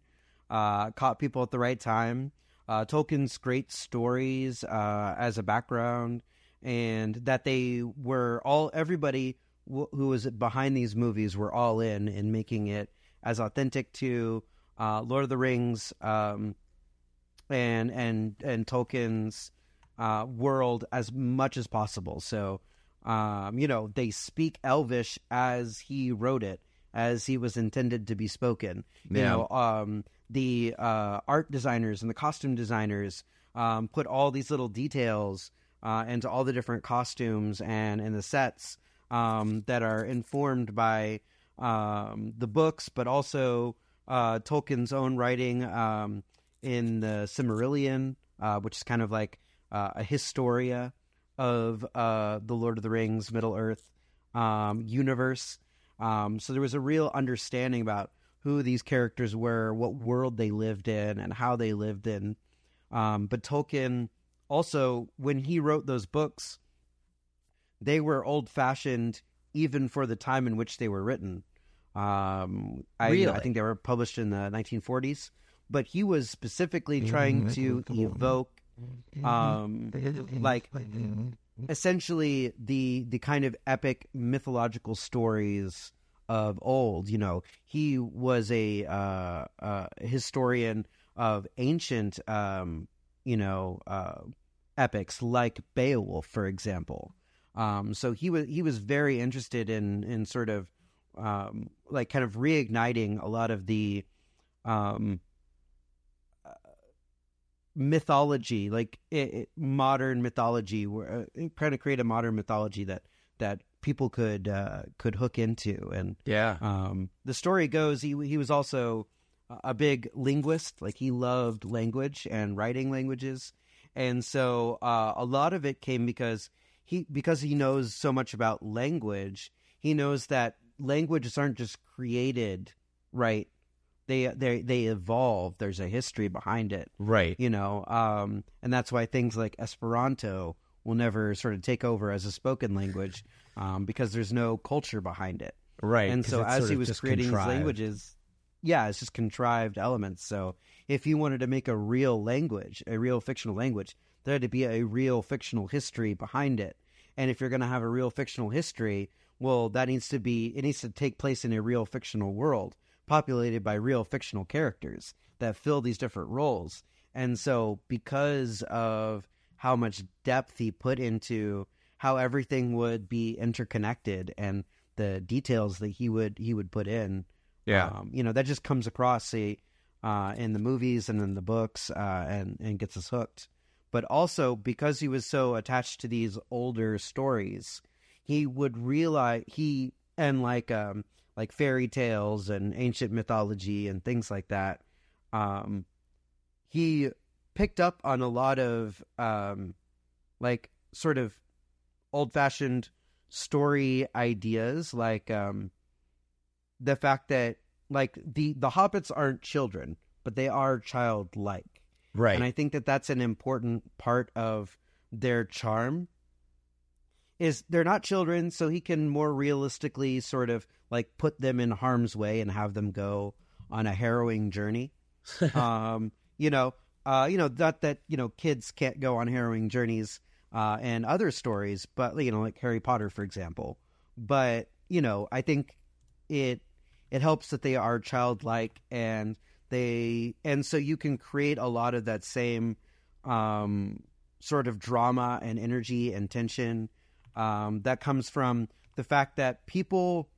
Uh, caught people at the right time. Uh, Tolkien's great stories uh, as a background, and that they were all everybody w- who was behind these movies were all in in making it as authentic to uh, Lord of the Rings um, and and and Tolkien's uh, world as much as possible. So um, you know, they speak Elvish as he wrote it, as he was intended to be spoken. You Yeah. know, um, the uh, art designers and the costume designers um, put all these little details uh, into all the different costumes and and the sets um, that are informed by um, the books, but also uh, Tolkien's own writing um, in the Silmarillion, uh, which is kind of like uh, a historia of uh, the Lord of the Rings, Middle Earth um, universe. Um, so there was a real understanding about who these characters were, what world they lived in, and how they lived in. Um, but Tolkien also, when he wrote those books, they were old fashioned even for the time in which they were written. Um, I, Really? I think they were published in the 1940s, but he was specifically trying to evoke um, like essentially the the kind of epic mythological stories of old. You know, he was a uh, uh, historian of ancient, um, you know, uh, epics like Beowulf, for example. Um, so he was he was very interested in in sort of um, like kind of reigniting a lot of the um, mythology, like it, it, modern mythology, where uh, trying to create a modern mythology that that people could uh, could hook into. And Yeah. um, the story goes, he he was also a big linguist. Like he loved language and writing languages, and so uh, a lot of it came because he because he knows so much about language. He knows that languages aren't just created, right? They they they evolve. There's a history behind it Right. you know um, and that's why things like esperanto will never sort of take over as a spoken language um, because there's no culture behind it Right. And so as he was creating contrived. these languages yeah it's just contrived elements so if you wanted to make a real language a real fictional language there had to be a real fictional history behind it and if you're going to have a real fictional history well that needs to be it needs to take place in a real fictional world populated by real fictional characters that fill these different roles and so because of how much depth he put into how everything would be interconnected and the details that he would he would put in Yeah. um, you know that just comes across say uh, in the movies and in the books uh, and and gets us hooked but also because he was so attached to these older stories he would realize he and like um like fairy tales and ancient mythology and things like that. Um he picked up on a lot of um like sort of old fashioned story ideas like um the fact that like the the hobbits aren't children but they are childlike. Right. and i think that that's an important part of their charm is they're not children so he can more realistically sort of like put them in harm's way and have them go on a harrowing journey. Um you know uh you know not that you know kids can't go on harrowing journeys uh and other stories but you know like harry potter for example. But you know i think it it helps that they are childlike and they and so you can create a lot of that same um sort of drama and energy and tension um that comes from the fact that people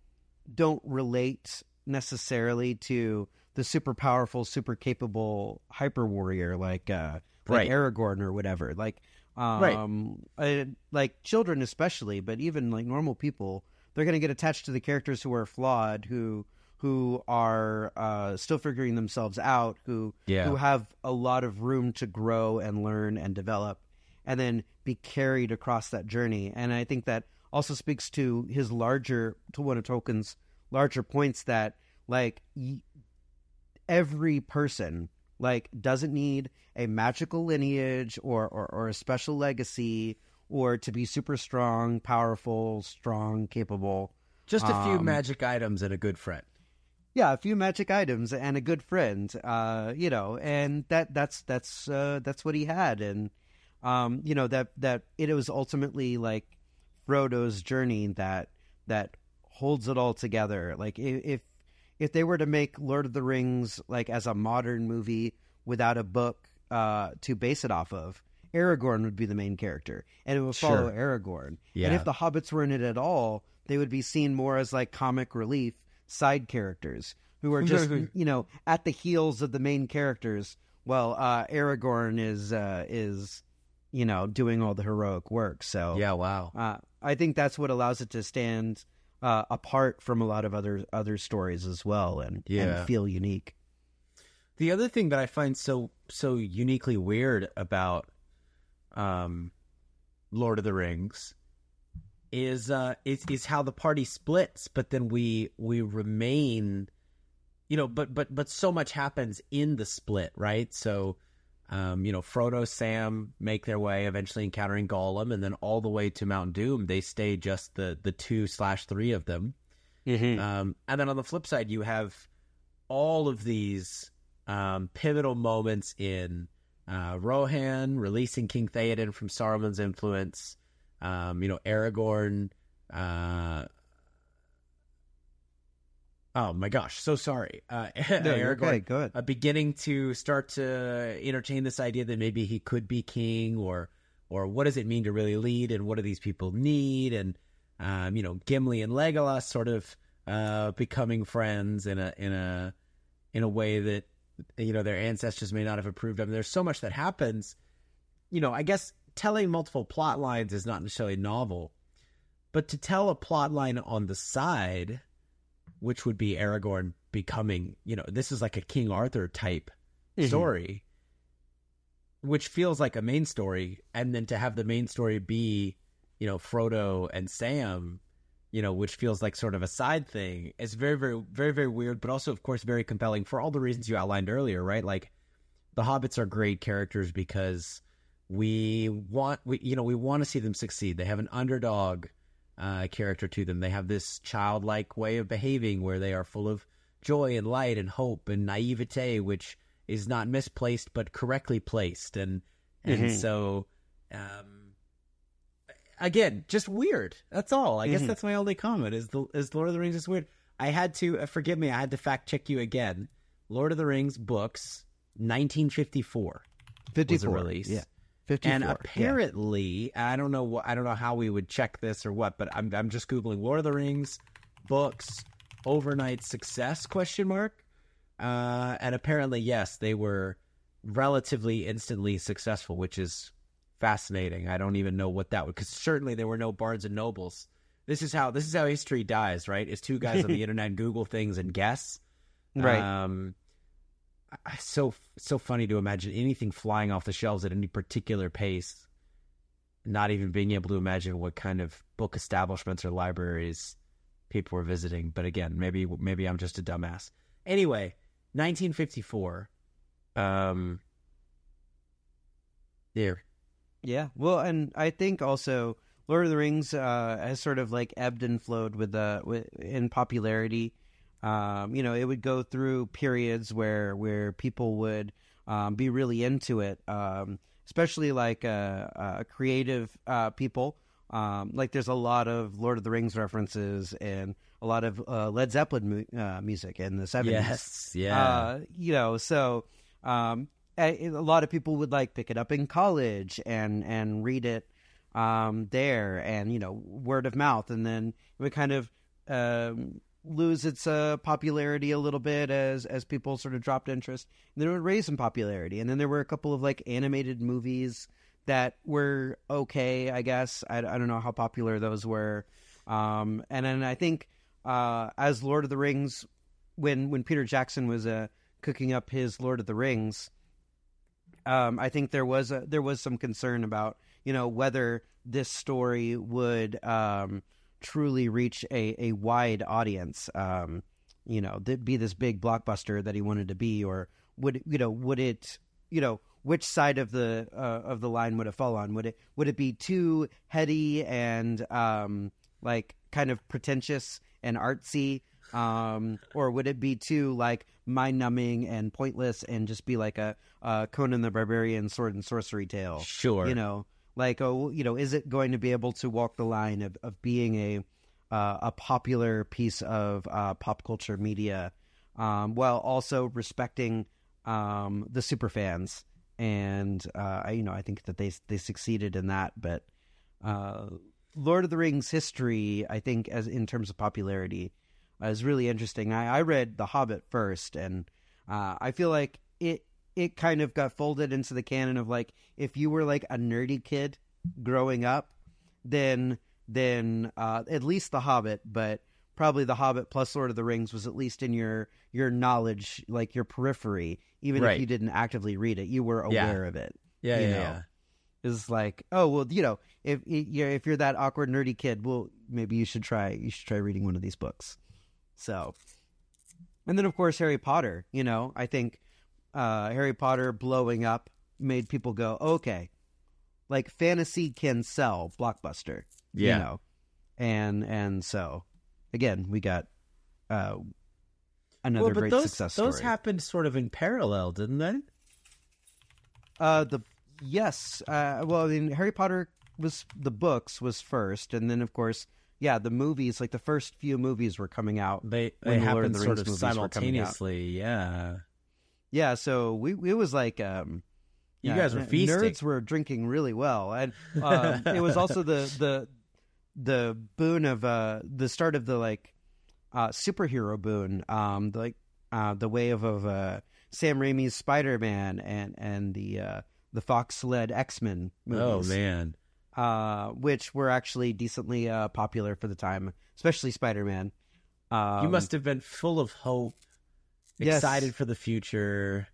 don't relate necessarily to the super powerful, super capable hyper warrior like uh like Right. Aragorn or whatever. Like um uh, like children especially, but even like normal people, they're going to get attached to the characters who are flawed, who who are uh still figuring themselves out, who Yeah. who have a lot of room to grow and learn and develop and then be carried across that journey. And I think that also speaks to his larger to one of Tolkien's larger points that like y- every person like doesn't need a magical lineage or, or or a special legacy or to be super strong, powerful, strong, capable. Just a few um, magic items and a good friend. Yeah, a few magic items and a good friend. Uh, you know, and that that's that's uh, that's what he had, and um, you know that that it was ultimately like Frodo's journey that that holds it all together. Like if if they were to make Lord of the Rings like as a modern movie without a book uh, to base it off of, Aragorn would be the main character, and it would follow Aragorn. Yeah. And if the hobbits were in it at all, they would be seen more as like comic relief side characters who are just you know at the heels of the main characters. Well, uh, Aragorn is uh, is you know doing all the heroic work. So Yeah, wow. uh, I think that's what allows it to stand uh, apart from a lot of other other stories as well, and, Yeah. and feel unique. The other thing that I find so so uniquely weird about um, Lord of the Rings is uh is, is how the party splits, but then we we remain, you know, but but but so much happens in the split, right? So, um, you know, Frodo, Sam make their way, eventually encountering Gollum, and then all the way to Mount Doom, they stay just the the two slash three of them. Um, and then on the flip side, you have all of these um, pivotal moments in uh, Rohan releasing King Theoden from Saruman's influence. Um, you know, Aragorn. Uh, oh my gosh, so sorry. Uh, No, Aragorn okay, good. uh, beginning to start to entertain this idea that maybe he could be king, or or what does it mean to really lead, and what do these people need, and um, you know, Gimli and Legolas sort of uh, becoming friends in a in a in a way that you know their ancestors may not have approved of. There's so much that happens. You know, I guess telling multiple plot lines is not necessarily novel, but to tell a plot line on the side, which would be Aragorn becoming, you know, this is like a King Arthur type Mhm. story, which feels like a main story, and then to have the main story be, you know, Frodo and Sam, you know, which feels like sort of a side thing, is very, very, very, very weird, but also, of course, very compelling for all the reasons you outlined earlier, right? Like, the hobbits are great characters because we want we you know we want to see them succeed they have an underdog uh, character to them. They have this childlike way of behaving where they are full of joy and light and hope and naivete which is not misplaced but correctly placed. And and Mhm. so um again just weird. That's all. I guess Mhm. that's my only comment is the is lord of the rings is weird. I had to uh, forgive me i had to fact check you again. Lord of the rings books 1954 54 release. Yeah, fifty-four. and yeah. apparently, I don't know what I don't know how we would check this or what, but I'm I'm just googling Lord of the Rings books overnight success question mark. Uh, and apparently, yes, they were relatively instantly successful, which is fascinating. I don't even know what that would because certainly there were no Barnes and Nobles. This is how this is how history dies, right? Is two guys on the internet Google things and guess. right. Um, so so funny to imagine anything flying off the shelves at any particular pace. Not even being able to imagine what kind of book establishments or libraries people were visiting. But again, maybe maybe I'm just a dumbass. Anyway, 1954. Um, there. Yeah, well, and I think also Lord of the Rings uh, has sort of like ebbed and flowed with the with, in popularity. Um, you know, it would go through periods where where people would um, be really into it, um, especially like uh, uh, creative uh, people. Um, like there's a lot of Lord of the Rings references and a lot of uh, Led Zeppelin mu- uh, music in the 70s. Yes. Yeah. Uh, you know, so um, a, a lot of people would like pick it up in college and and read it um, there, and you know, word of mouth, and then it would kind of um, lose its uh, popularity a little bit as as people sort of dropped interest. And then it would raise some popularity, and then there were a couple of like animated movies that were okay, I guess. I, I don't know how popular those were, um, and then I think uh, as Lord of the Rings, when when Peter Jackson was uh, cooking up his Lord of the Rings, um, I think there was a, there was some concern about you know whether this story would um, truly reach a, a wide audience. Um, you know, th- be this big blockbuster that he wanted to be, or would you know would it you know which side of the uh, of the line would it fall on? Would it would it be too heady and um, like kind of pretentious and artsy, um, or would it be too like mind numbing and pointless and just be like a, a Conan the Barbarian sword and sorcery tale? sure. You know, like oh, you know, is it going to be able to walk the line of, of being a uh, a popular piece of uh, pop culture media, um, while also respecting um, the super fans? And uh, I, you know, I think that they they succeeded in that. But uh, Lord of the Rings history, I think, as in terms of popularity, is really interesting. I, I read The Hobbit first, and uh, I feel like it it kind of got folded into the canon of like if you were like a nerdy kid growing up, then then uh, at least The Hobbit, but probably The Hobbit plus Lord of the Rings was at least in your your knowledge, like your periphery, even Right. if you didn't actively read it, you were Yeah. aware of it. Yeah, you yeah, know. yeah. Is like, oh well, you know, if you're if you're that awkward nerdy kid, well, maybe you should try you should try reading one of these books. So, and then of course Harry Potter. You know, I think uh, Harry Potter blowing up made people go, okay, like fantasy can sell blockbuster. Yeah. You know, and and so again, we got uh, another well, but great those success those happened sort of in parallel, didn't they? Uh, the yes. Uh, well, I mean, Harry Potter was the books was first, and then of course, yeah, the movies. Like the first few movies were coming out. They they the Lord happened the sort Rings of movies were coming out. simultaneously. Yeah. Yeah, so we it was like um, You guys were feasting. Nerds were drinking really well, and um, it was also the the the boon of uh the start of the like uh superhero boon, um, the, like uh the wave of uh Sam Raimi's Spider Man and and the uh the Fox led X Men movies. Oh man. uh, which were actually decently uh, popular for the time, especially Spider Man. Um, you must have been full of hope, Yes. excited for the future,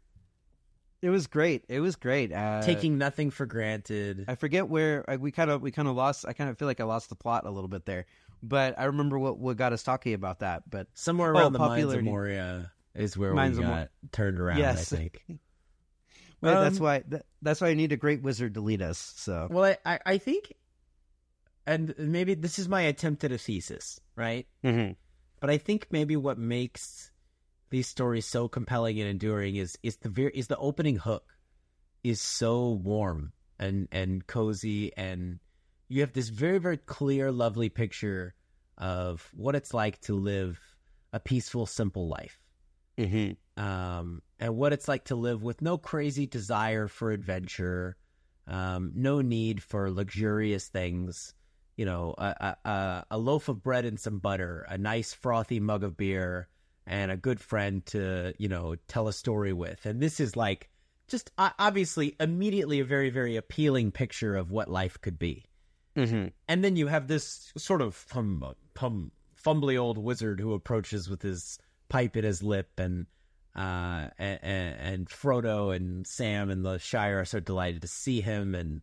It was great. It was great. Uh, taking nothing for granted. I forget where we kind of we kind of lost. I kind of feel like I lost the plot a little bit there, but I remember what what got us talking about that. But Somewhere Oh, around the Mines of. Moria is where Mines we got Mor- turned around. Yes. I think. that's Um, why that, that's why I need a great wizard to lead us. So Well, I, I, I think, and maybe this is my attempt at a thesis, right? Mhm. But I think maybe what makes these stories so compelling and enduring is is the ver- is the opening hook is so warm and and cozy and you have this very very clear lovely picture of what it's like to live a peaceful simple life um, and what it's like to live with no crazy desire for adventure, um, no need for luxurious things. You know, a, a, a- a loaf of bread and some butter, a nice frothy mug of beer, and a good friend to you know tell a story with. And this is like just obviously immediately a very very appealing picture of what life could be Mhm. and then you have this sort of hum, hum, fumbly old wizard who approaches with his pipe at his lip, and uh, and, and Frodo and Sam and the Shire are so delighted to see him, and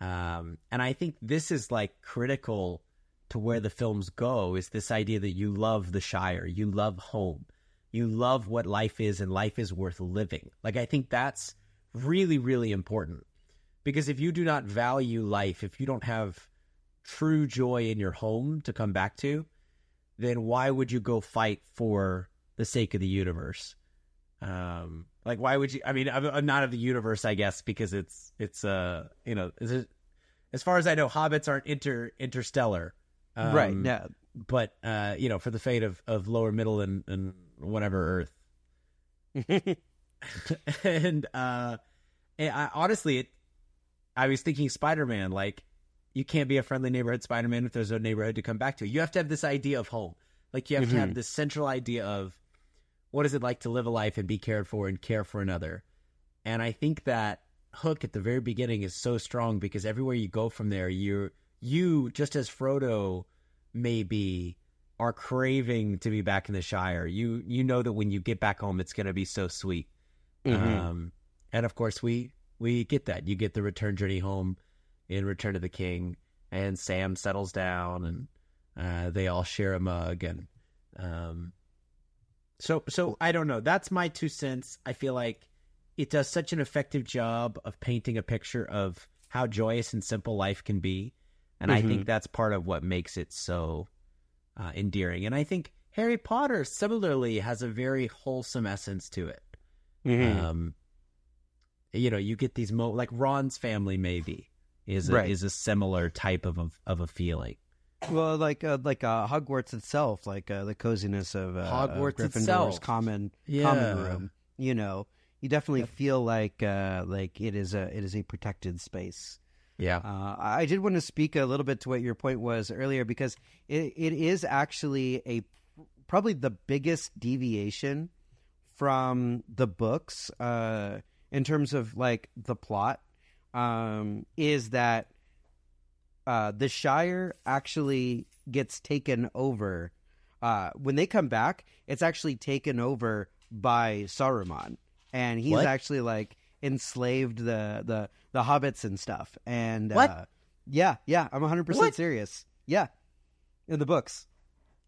um, and I think this is like critical to where the films go is this idea that you love the Shire, you love home, you love what life is, and life is worth living. Like I think that's really really important because if you do not value life, if you don't have true joy in your home to come back to, then why would you go fight for the sake of the universe? Um, like why would you? I mean, I'm- not of the universe, I guess, because it's it's uh you know as far as I know, hobbits aren't inter interstellar, um, right. Yeah. But uh, you know, for the fate of of lower middle and and whatever Earth, and uh, and I, honestly, it, I was thinking Spider Man. Like, you can't be a friendly neighborhood Spider Man if there's no neighborhood to come back to. You have to have this idea of home. Like, you have to have this central idea of what is it like to live a life and be cared for and care for another. And I think that hook at the very beginning is so strong because everywhere you go from there, you you just as Frodo may be are craving to be back in the Shire. You you know that when you get back home, it's going to be so sweet. Mhm. Um, and of course, we we get that. You get the return journey home in Return of the King, and Sam settles down, and uh, they all share a mug, and um, so so I don't know. That's my two cents. I feel like it does such an effective job of painting a picture of how joyous and simple life can be, and I think that's part of what makes it so uh, endearing. And I think Harry Potter similarly has a very wholesome essence to it. Mhm. Um, you know, you get these mo like Ron's family maybe is a, Right. is a similar type of a, of a feeling. Well, like uh, like uh, Hogwarts itself, like uh, the coziness of uh, Hogwarts Gryffindor's itself. common Yeah. common room. You know, you definitely feel like uh, like it is a it is a protected space. Yeah, Uh, I did want to speak a little bit to what your point was earlier because it, it is actually a probably the biggest deviation from the books uh, in terms of like the plot um, is that uh, the Shire actually gets taken over. Uh, when they come back, it's actually taken over by Saruman, and he's What? actually like enslaved the the the hobbits and stuff. And What? Uh, yeah, yeah, I'm 100 percent serious. Yeah, in the books,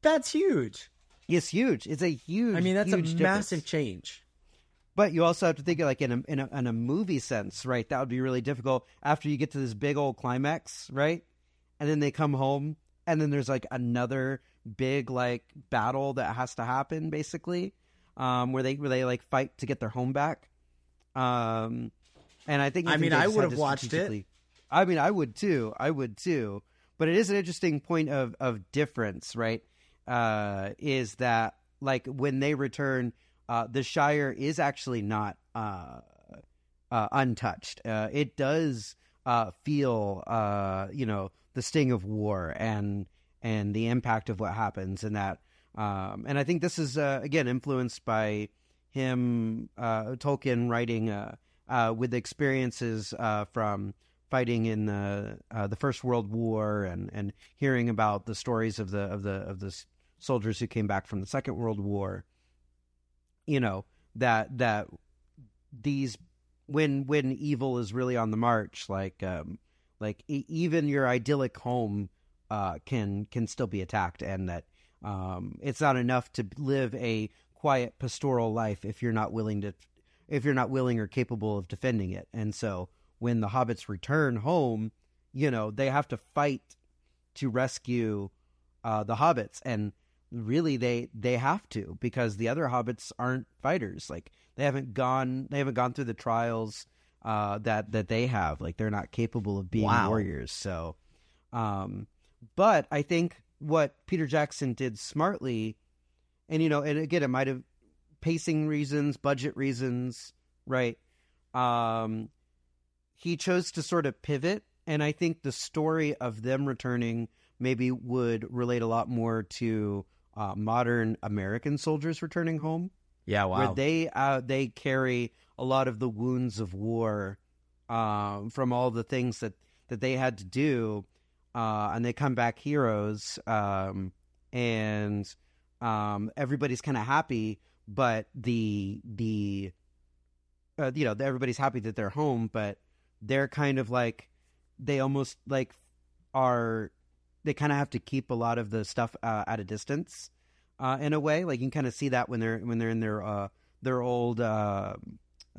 That's huge. it's huge. It's a huge. I mean, that's a huge massive change. But you also have to think of like in a, in a in a movie sense, right? That would be really difficult after you get to this big old climax, right? And then they come home, and then there's like another big like battle that has to happen, basically, um, where they where they like fight to get their home back. Um, and I think I mean, I would have watched it. I mean, I would too. I would too. But it is an interesting point of of difference, right? Uh, is that like when they return, uh, the Shire is actually not uh, uh, untouched. Uh, it does uh, feel, uh, you know, the sting of war and and the impact of what happens, and that. Um, and I think this is uh, again influenced by him, uh, Tolkien writing uh, uh, with experiences uh, from fighting in the uh, the First World War and and hearing about the stories of the of the of the soldiers who came back from the Second World War. You know that that these when when evil is really on the march, like um, like e- even your idyllic home uh, can can still be attacked, and that um, it's not enough to live a quiet pastoral life if you're not willing to if you're not willing or capable of defending it. And so when the hobbits return home, you know, they have to fight to rescue uh, the hobbits and really they they have to because the other hobbits aren't fighters like they haven't gone they haven't gone through the trials uh, that that they have like they're not capable of being Wow. warriors so um but i think what peter jackson did smartly and you know and again it might have pacing reasons budget reasons right um he chose to sort of pivot and i think the story of them returning maybe would relate a lot more to uh, modern american soldiers returning home Yeah, where wow. they uh, they carry a lot of the wounds of war um, from all the things that, that they had to do, uh, and they come back heroes, um, and um, everybody's kind of happy, but the the uh, you know everybody's happy that they're home, but they're kind of like they almost like are they kind of have to keep a lot of the stuff uh, at a distance uh, in a way. Like you can kind of see that when they're when they're in their uh, their old uh,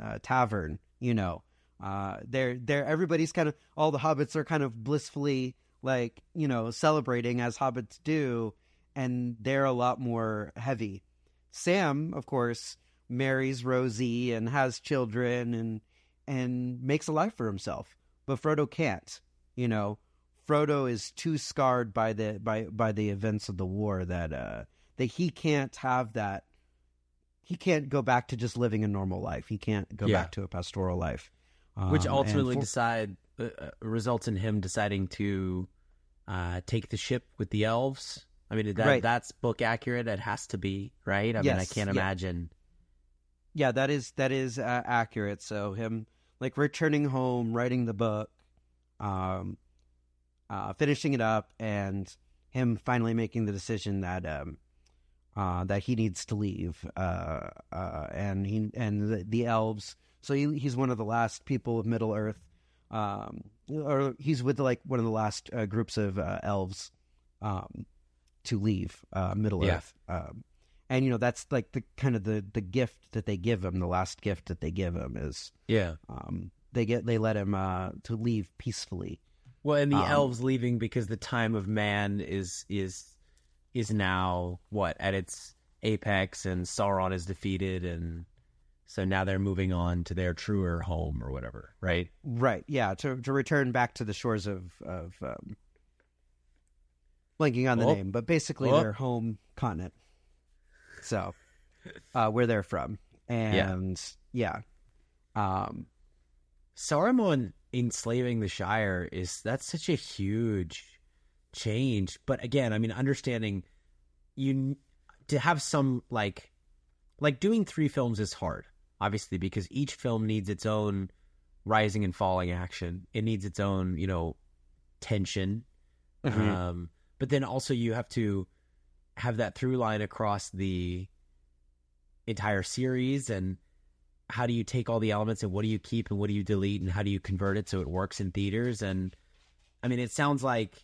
uh, tavern, you know. Uh, they're they're everybody's kind of all the hobbits are kind of blissfully like you know celebrating as hobbits do, and they're a lot more heavy. Sam, of course, marries Rosie and has children and and makes a life for himself, but Frodo can't. You know, Frodo is too scarred by the by by the events of the war that uh that he can't have that he can't go back to just living a normal life. He can't go Yeah. back to a pastoral life. Which Um, and ultimately for- decide uh, uh, results in him deciding to uh, take the ship with the elves. I mean, that Right. that's book accurate. It has to be right. I mean, I can't yeah. imagine. yeah, that is that is uh, accurate. So him like returning home, writing the book, um, uh, finishing it up, and him finally making the decision that um, uh, that he needs to leave, uh, uh, and he and the, the elves. So he, he's one of the last people of Middle Earth, um, or he's with like one of the last uh, groups of uh, elves um, to leave uh, Middle Yeah. Earth. Um, and you know that's like the kind of the the gift that they give him. The last gift that they give him is Yeah. um, they get they let him uh, to leave peacefully. Well, and the Um, elves leaving because the time of man is is is now what at its apex, and Sauron is defeated, and so now they're moving on to their truer home or whatever, right? Right. Yeah. To to return back to the shores of of um, blanking on the Oh. name, but basically Oh. their home continent. So, uh, where they're from, and yeah, um, Saruman enslaving the Shire is that's such a huge change. But again, I mean, understanding you to have some like like doing three films is hard, obviously, because each film needs its own rising and falling action. It needs its own, you know, tension. Mm-hmm. Um, but then also you have to have that through line across the entire series and how do you take all the elements and what do you keep and what do you delete and how do you convert it so it works in theaters and i mean it sounds like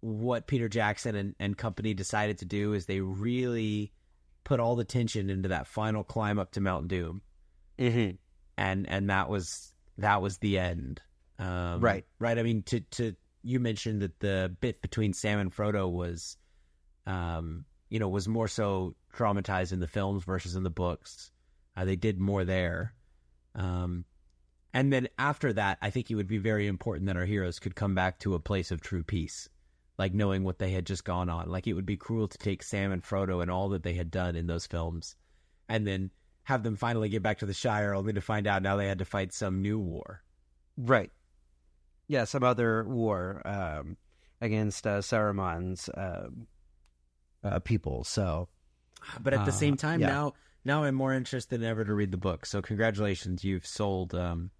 what peter jackson and, and company decided to do is they really put all the tension into that final climb up to mount doom Mm-hmm. and and that was that was the end um, Right. right i mean to to you mentioned that the bit between sam and frodo was um you know was more so traumatized in the films versus in the books uh, they did more there um and then after that i think it would be very important that our heroes could come back to a place of true peace like knowing what they had just gone on like it would be cruel to take sam and frodo and all that they had done in those films and then have them finally get back to the Shire, only to find out now they had to fight some new war. Right. Yeah, some other war um, against uh, Saruman's uh, uh, people. So, But at the Uh, same time, yeah. now now I'm more interested than ever to read the book. So congratulations, you've sold um,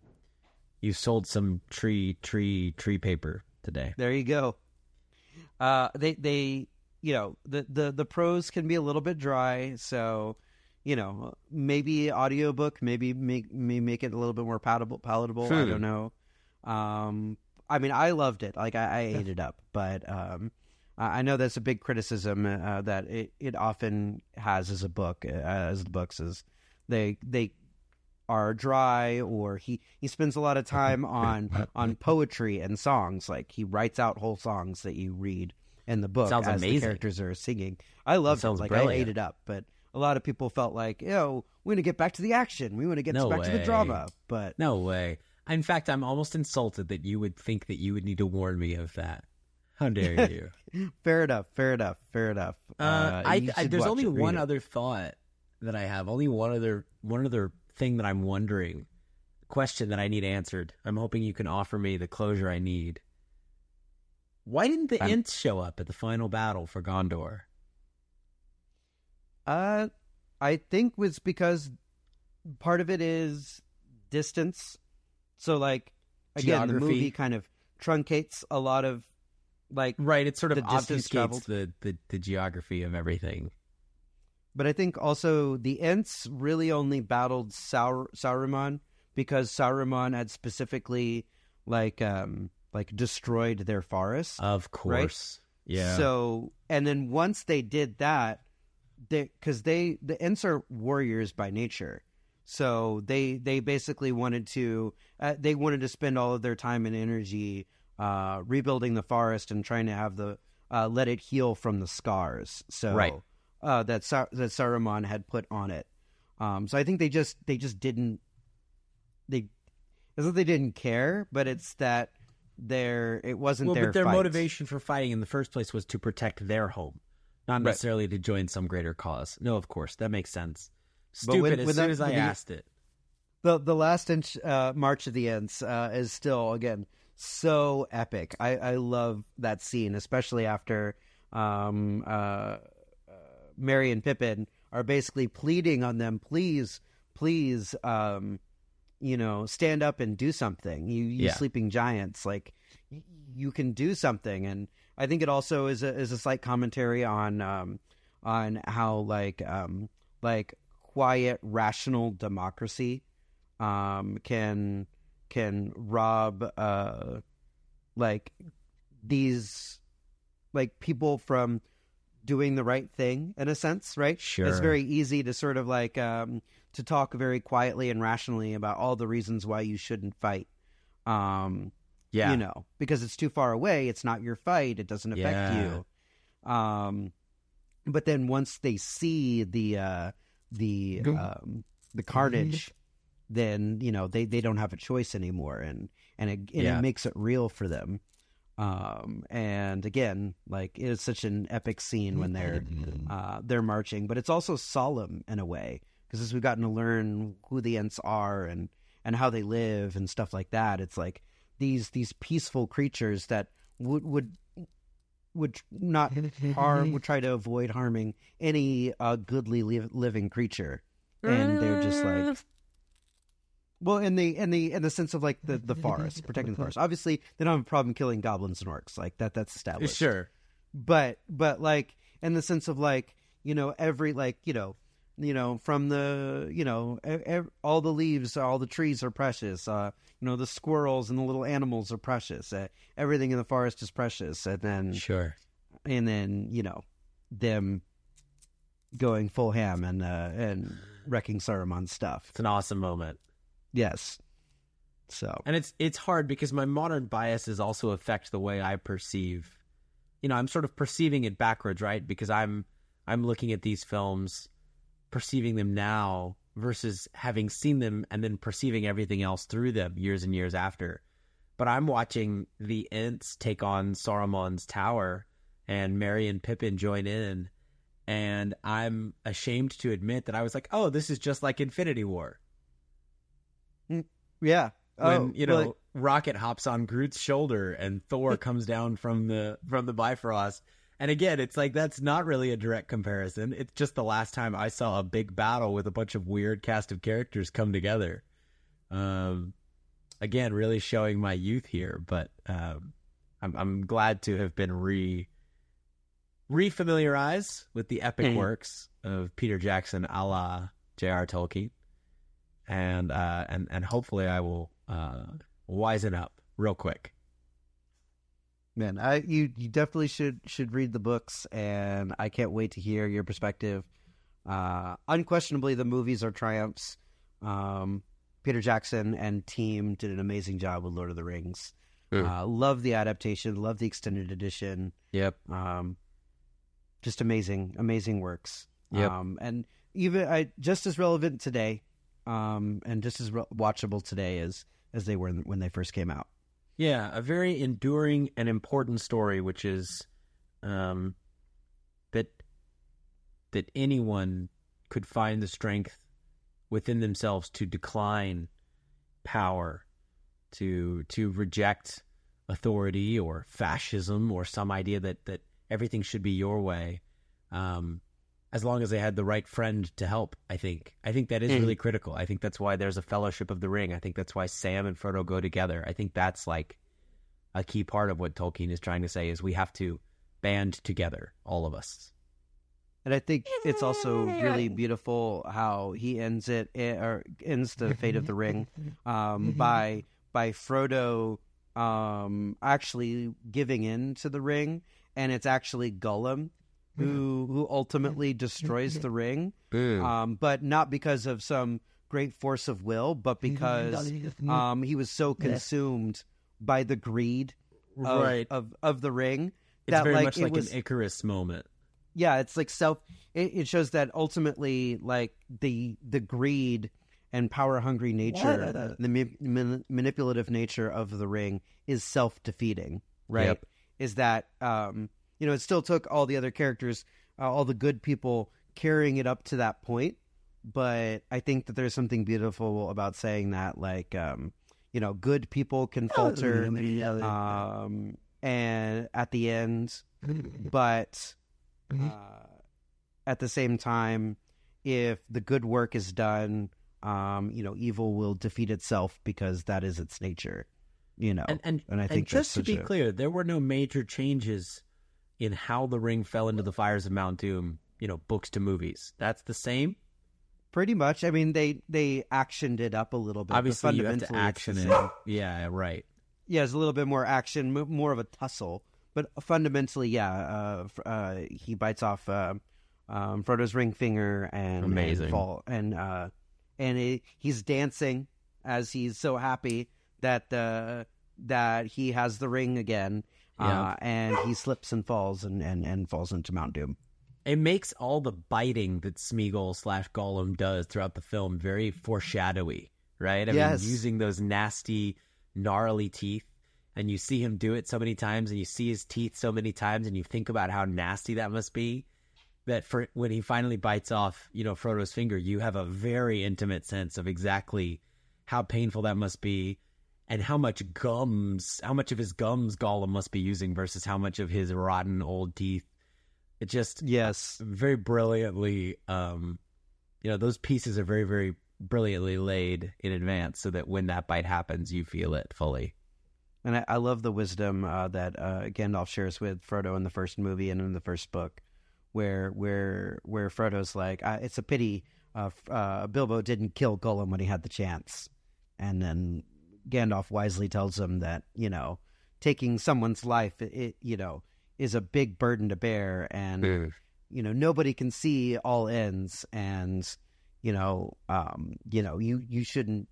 you've sold some tree tree tree paper today. there you go. Uh, they they you know the the the prose can be a little bit dry, so you know maybe audiobook maybe make may make it a little bit more palatable. Palatable. I Hmm. don't know. Um, I mean, I loved it. Like I, I ate it up, but um, I know that's a big criticism uh, that it, it often has as a book, uh, as the books is they they are dry or he he spends a lot of time on on poetry and songs. Like he writes out whole songs that you read in the book Sounds as the characters are singing. I loved it. sounds like i ate it up but a lot of people felt like yo we want to get back to the action. We want to get No back to the drama. but No way. In fact, I'm almost insulted that you would think that you would need to warn me of that. How dare you? fair enough fair enough fair enough Uh, I, I there's only it, one it. other thought that I have. Only one other one other thing that I'm wondering. Question that I need answered. I'm hoping you can offer me the closure I need. Why didn't the I'm- Ents show up at the final battle for Gondor? Uh, I think was because part of it is distance. So like again, the movie kind of truncates a lot of like Right, it sort of The obfuscates the, the, the geography of everything. but I think also the Ents really only battled Saur- Saruman because Saruman had specifically like um like destroyed their forest. Of course. Yeah. So, and then once they did that, they because they the Ents are warriors by nature, so they they basically wanted to uh, they wanted to spend all of their time and energy uh, rebuilding the forest and trying to have the uh, let it heal from the scars. So Right. uh, that Sa- that Saruman had put on it. Um, so I think they just they just didn't they it's not they didn't care, but it's that their it wasn't well, their but their fight. motivation for fighting in the first place was to protect their home, not Right. necessarily to join some greater cause. No, of course, that makes sense. But Stupid when- as when soon that- as I you- asked it. the the last inch uh, march of the Ents uh, is still again so epic. I, I love that scene, especially after um, uh, uh, Merry and Pippin are basically pleading on them, please, please, um, you know, stand up and do something. You, you Yeah. sleeping giants, like y- you can do something. And I think it also is a is a slight commentary on um, on how like um, like quiet, rational democracy um, can can rob uh, like these like people from doing the right thing in a sense, right? Sure, It's very easy to sort of like um, to talk very quietly and rationally about all the reasons why you shouldn't fight. Um, Yeah. you know, because it's too far away. It's not your fight. It doesn't affect Yeah. you. Um, but then once they see the uh, the um, the carnage, then you know they, they don't have a choice anymore, and and it, and Yeah. it makes it real for them. Um, and again, like it is such an epic scene when they're uh, they're marching, but it's also solemn in a way because as we've gotten to learn who the Ents are and and how they live and stuff like that, it's like these these peaceful creatures that would would would not harm would try to avoid harming any uh, goodly li- living creature, and they're just like. Well, in the in the in the sense of like the the forest, protecting the forest. Obviously, they don't have a problem killing goblins and orcs like that. That's established. Sure. but but like in the sense of like you know every like you know you know from the you know ev- all the leaves all the trees are precious uh you know the squirrels and the little animals are precious uh, everything in the forest is precious and then Sure. and then you know them going full ham and uh and wrecking Saruman's stuff It's an awesome moment. yes so And it's it's hard because my modern biases also affect the way I perceive. You know, I'm sort of perceiving it backwards, right? Because I'm I'm looking at these films, perceiving them now versus having seen them and then perceiving everything else through them years and years after. But I'm watching the Ents take on Saruman's tower and Merry and Pippin join in and I'm ashamed to admit that I was like, "Oh, this is just like Infinity War." Mm, yeah when Oh, you know well, Rocket hops on Groot's shoulder and Thor comes down from the from the Bifrost. And again, it's like that's not really a direct comparison. It's just the last time I saw a big battle with a bunch of weird cast of characters come together. Um, again, really showing my youth here, but um, I'm I'm glad to have been re refamiliarized with the epic Mhm. works of Peter Jackson, a la J.R. Tolkien, and uh, and and hopefully I will uh, wisen up real quick. Man, I you you definitely should should read the books, and I can't wait to hear your perspective. Uh, unquestionably, the movies are triumphs. Um, Peter Jackson and team did an amazing job with Lord of the Rings. Mm. Uh, love the adaptation, love the extended edition. Yep. Um, just amazing, amazing works. Yep. Um, and even I just as relevant today, um, and just as re- watchable today as as they were when they first came out. Yeah, a very enduring and important story, which is um, that that anyone could find the strength within themselves to decline power, to to reject authority or fascism or some idea that that everything should be your way. Um, as long as they had the right friend to help, I think. I think that is Mhm. really critical. I think that's why there's a fellowship of the ring. I think that's why Sam and Frodo go together. I think that's like a key part of what Tolkien is trying to say is we have to band together, all of us. And I think it's also really beautiful how he ends it eh, or ends the fate of the ring um, by by Frodo um, actually giving in to the ring, and it's actually Gollum who who ultimately destroys the ring, um, but not because of some great force of will, but because um, he was so consumed by the greed of, right. of of the ring It's that very like much it like was an Icarus moment. yeah it's like self it, it shows that ultimately like the the greed and power hungry nature the ma- man- manipulative nature of the ring is self-defeating right? Yep. is that um you know it still took all the other characters uh, all the good people carrying it up to that point but i think that there's something beautiful about saying that like um you know good people can falter um and at the end but uh, at the same time, if the good work is done, um, you know, evil will defeat itself because that is its nature. You know, And and, and I and think just to be a- clear, there were no major changes in how the ring fell into the fires of Mount Doom, you know, books to movies. That's the same. pretty much. I mean, they they actioned it up a little bit. but Obviously, you have to action it. Yeah, right. Yeah, it's a little bit more action, more of a tussle. But fundamentally, yeah, uh, uh, he bites off uh, um, Frodo's ring finger and Amazing. and fall and uh, and it, he's dancing as he's so happy that uh, that he has the ring again. Yeah. Uh, and he slips and falls and, and, and falls into Mount Doom. It makes all the biting that Smeagol slash Gollum does throughout the film very foreshadowy, right? I Yes. mean, using those nasty, gnarly teeth, and you see him do it so many times, and you see his teeth so many times, and you think about how nasty that must be. That for when he finally bites off, you know, Frodo's finger, you have a very intimate sense of exactly how painful that must be, and how much gums, how much of his gums Gollum must be using versus how much of his rotten old teeth. It just yes, very brilliantly, um, you know, those pieces are very, very brilliantly laid in advance, so that when that bite happens, you feel it fully. And I, I love the wisdom uh, that uh, Gandalf shares with Frodo in the first movie and in the first book, where where where Frodo's like, "It's a pity uh, uh, Bilbo didn't kill Gollum when he had the chance," and then Gandalf wisely tells him that you know taking someone's life, it, you know, is a big burden to bear, and mm. you know nobody can see all ends, and you know, um, you know, you you shouldn't,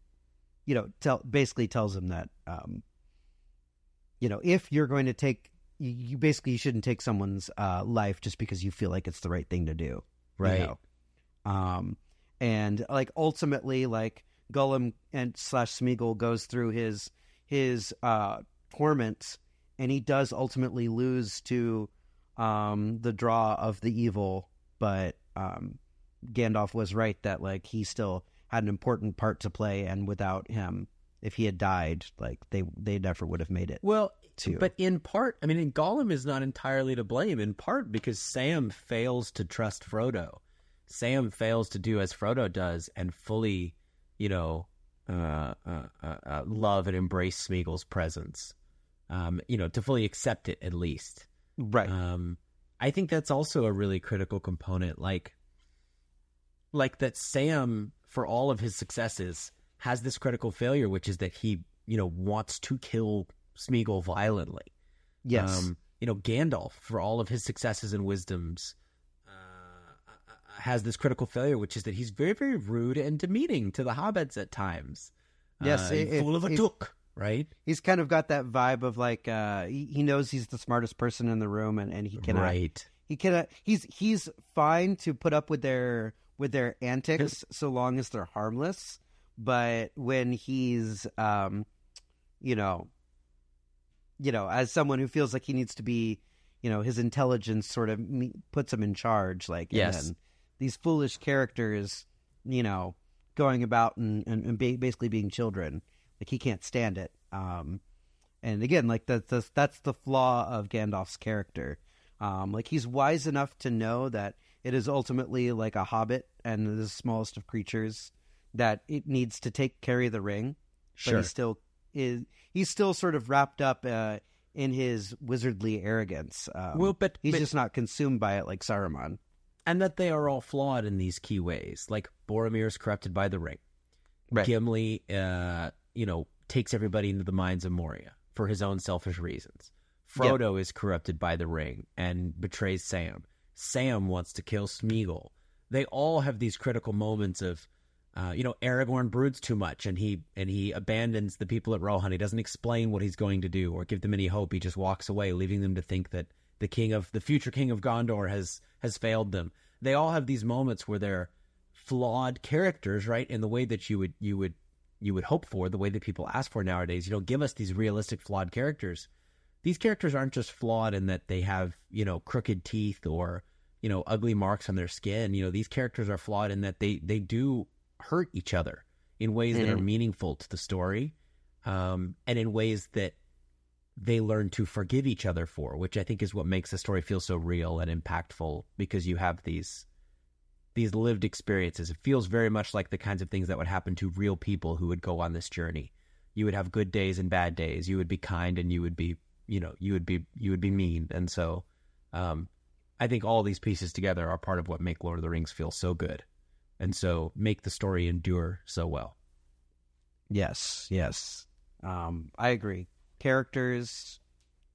you know, tell basically tells him that. Um, you know, if you're going to take, you, you basically you shouldn't take someone's uh, life just because you feel like it's the right thing to do, right? You know? Um, and like ultimately, like Gollum and slash Smeagol goes through his his uh, torments, and he does ultimately lose to um, the draw of the evil. But um, Gandalf was right that like he still had an important part to play, and without him, if he had died, like they they never would have made it. Well, to. but in part, I mean, Gollum is not entirely to blame. In part because Sam fails to trust Frodo. Sam fails to do as Frodo does and fully, you know, uh, uh, uh, uh love and embrace Smeagol's presence. Um, you know, to fully accept it at least. Right. Um, I think that's also a really critical component. Like, like that Sam, for all of his successes, has this critical failure, which is that he, you know, wants to kill Smeagol violently. Yes. Um, you know, Gandalf, for all of his successes and wisdoms, has this critical failure, which is that he's very, very rude and demeaning to the hobbits at times. Yes, uh, it, fool of a Took, right? He's kind of got that vibe of like uh, he, he, knows he's the smartest person in the room, and, and he cannot. Right. He cannot. He's he's fine to put up with their with their antics so long as they're harmless but when he's um you know you know as someone who feels like he needs to be you know his intelligence sort of puts him in charge like yes these foolish characters you know going about and, and, and basically being children like he can't stand it um and again like that's the, that's the flaw of gandalf's character um like he's wise enough to know that it is ultimately like a hobbit and the smallest of creatures that it needs to take carry the ring, sure. but he still is he's still sort of wrapped up uh, in his wizardly arrogance. Um, well, but he's but, just not consumed by it like Saruman. And that they are all flawed in these key ways, like Boromir is corrupted by the ring. Right. Gimli, uh, you know, takes everybody into the mines of Moria for his own selfish reasons. Frodo yep. is corrupted by the ring and betrays Sam. Sam wants to kill Smeagol. They all have these critical moments of uh, you know, Aragorn broods too much, and he and he abandons the people at Rohan. He doesn't explain what he's going to do or give them any hope. He just walks away, leaving them to think that the king of the future king of Gondor has has failed them. They all have these moments where they're flawed characters, right? In the way that you would you would you would hope for, the way that people ask for nowadays. You know, give us these realistic flawed characters. These characters aren't just flawed in that they have you know crooked teeth or you know ugly marks on their skin. You know, these characters are flawed in that they they do hurt each other in ways mm-hmm. that are mm-hmm. meaningful to the story um, and in ways that they learn to forgive each other for, which I think is what makes the story feel so real and impactful because you have these these lived experiences. It feels very much like the kinds of things that would happen to real people who would go on this journey. You would have good days and bad days. You would be kind and you would be, you know, you would be you would be mean. And so um, I think all these pieces together are part of what make Lord of the Rings feel so good and so make the story endure so well. Yes, yes, um, I agree. Characters,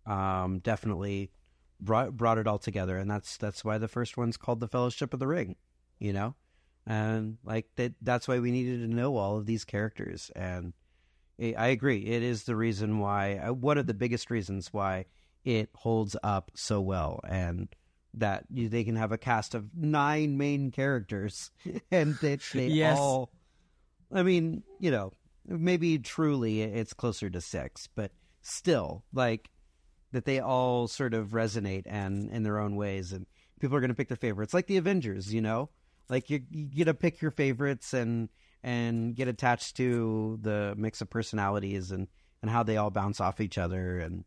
um, definitely brought brought it all together, and that's that's why the first one's called the Fellowship of the Ring. You know, and like that that's why we needed to know all of these characters, and I agree. It is the reason why uh, one of the biggest reasons why it holds up so well, and that you, they can have a cast of nine main characters and they, they yes. all i mean you know maybe truly it's closer to six but still like that they all sort of resonate and in their own ways and people are going to pick their favorites like the avengers you know like you, you get to pick your favorites and and get attached to the mix of personalities and and how they all bounce off each other, and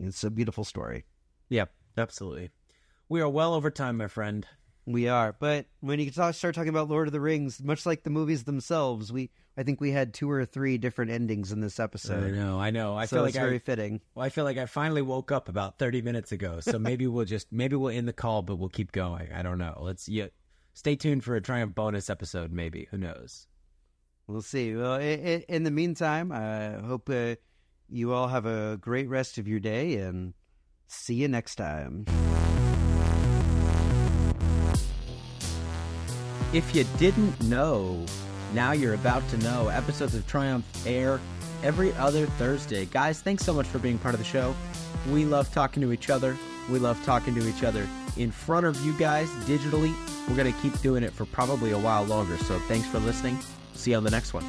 it's a beautiful story. Yep, absolutely. We are well over time, my friend. We are, but when you start talking about Lord of the Rings, much like the movies themselves, we I think we had two or three different endings in this episode. I know, I know. I so feel it's like very I, fitting. well, I feel like I finally woke up about thirty minutes ago. So maybe we'll just maybe we'll end the call, but we'll keep going. I don't know. Let's yeah, stay tuned for a Triumph bonus episode. Maybe who knows? We'll see. Well, i i in the meantime, I hope uh, you all have a great rest of your day, and see you next time. If you didn't know, now you're about to know. Episodes of Triumph air every other Thursday. Guys, thanks so much for being part of the show. We love talking to each other. We love talking to each other in front of you guys digitally. We're going to keep doing it for probably a while longer. So thanks for listening. See you on the next one.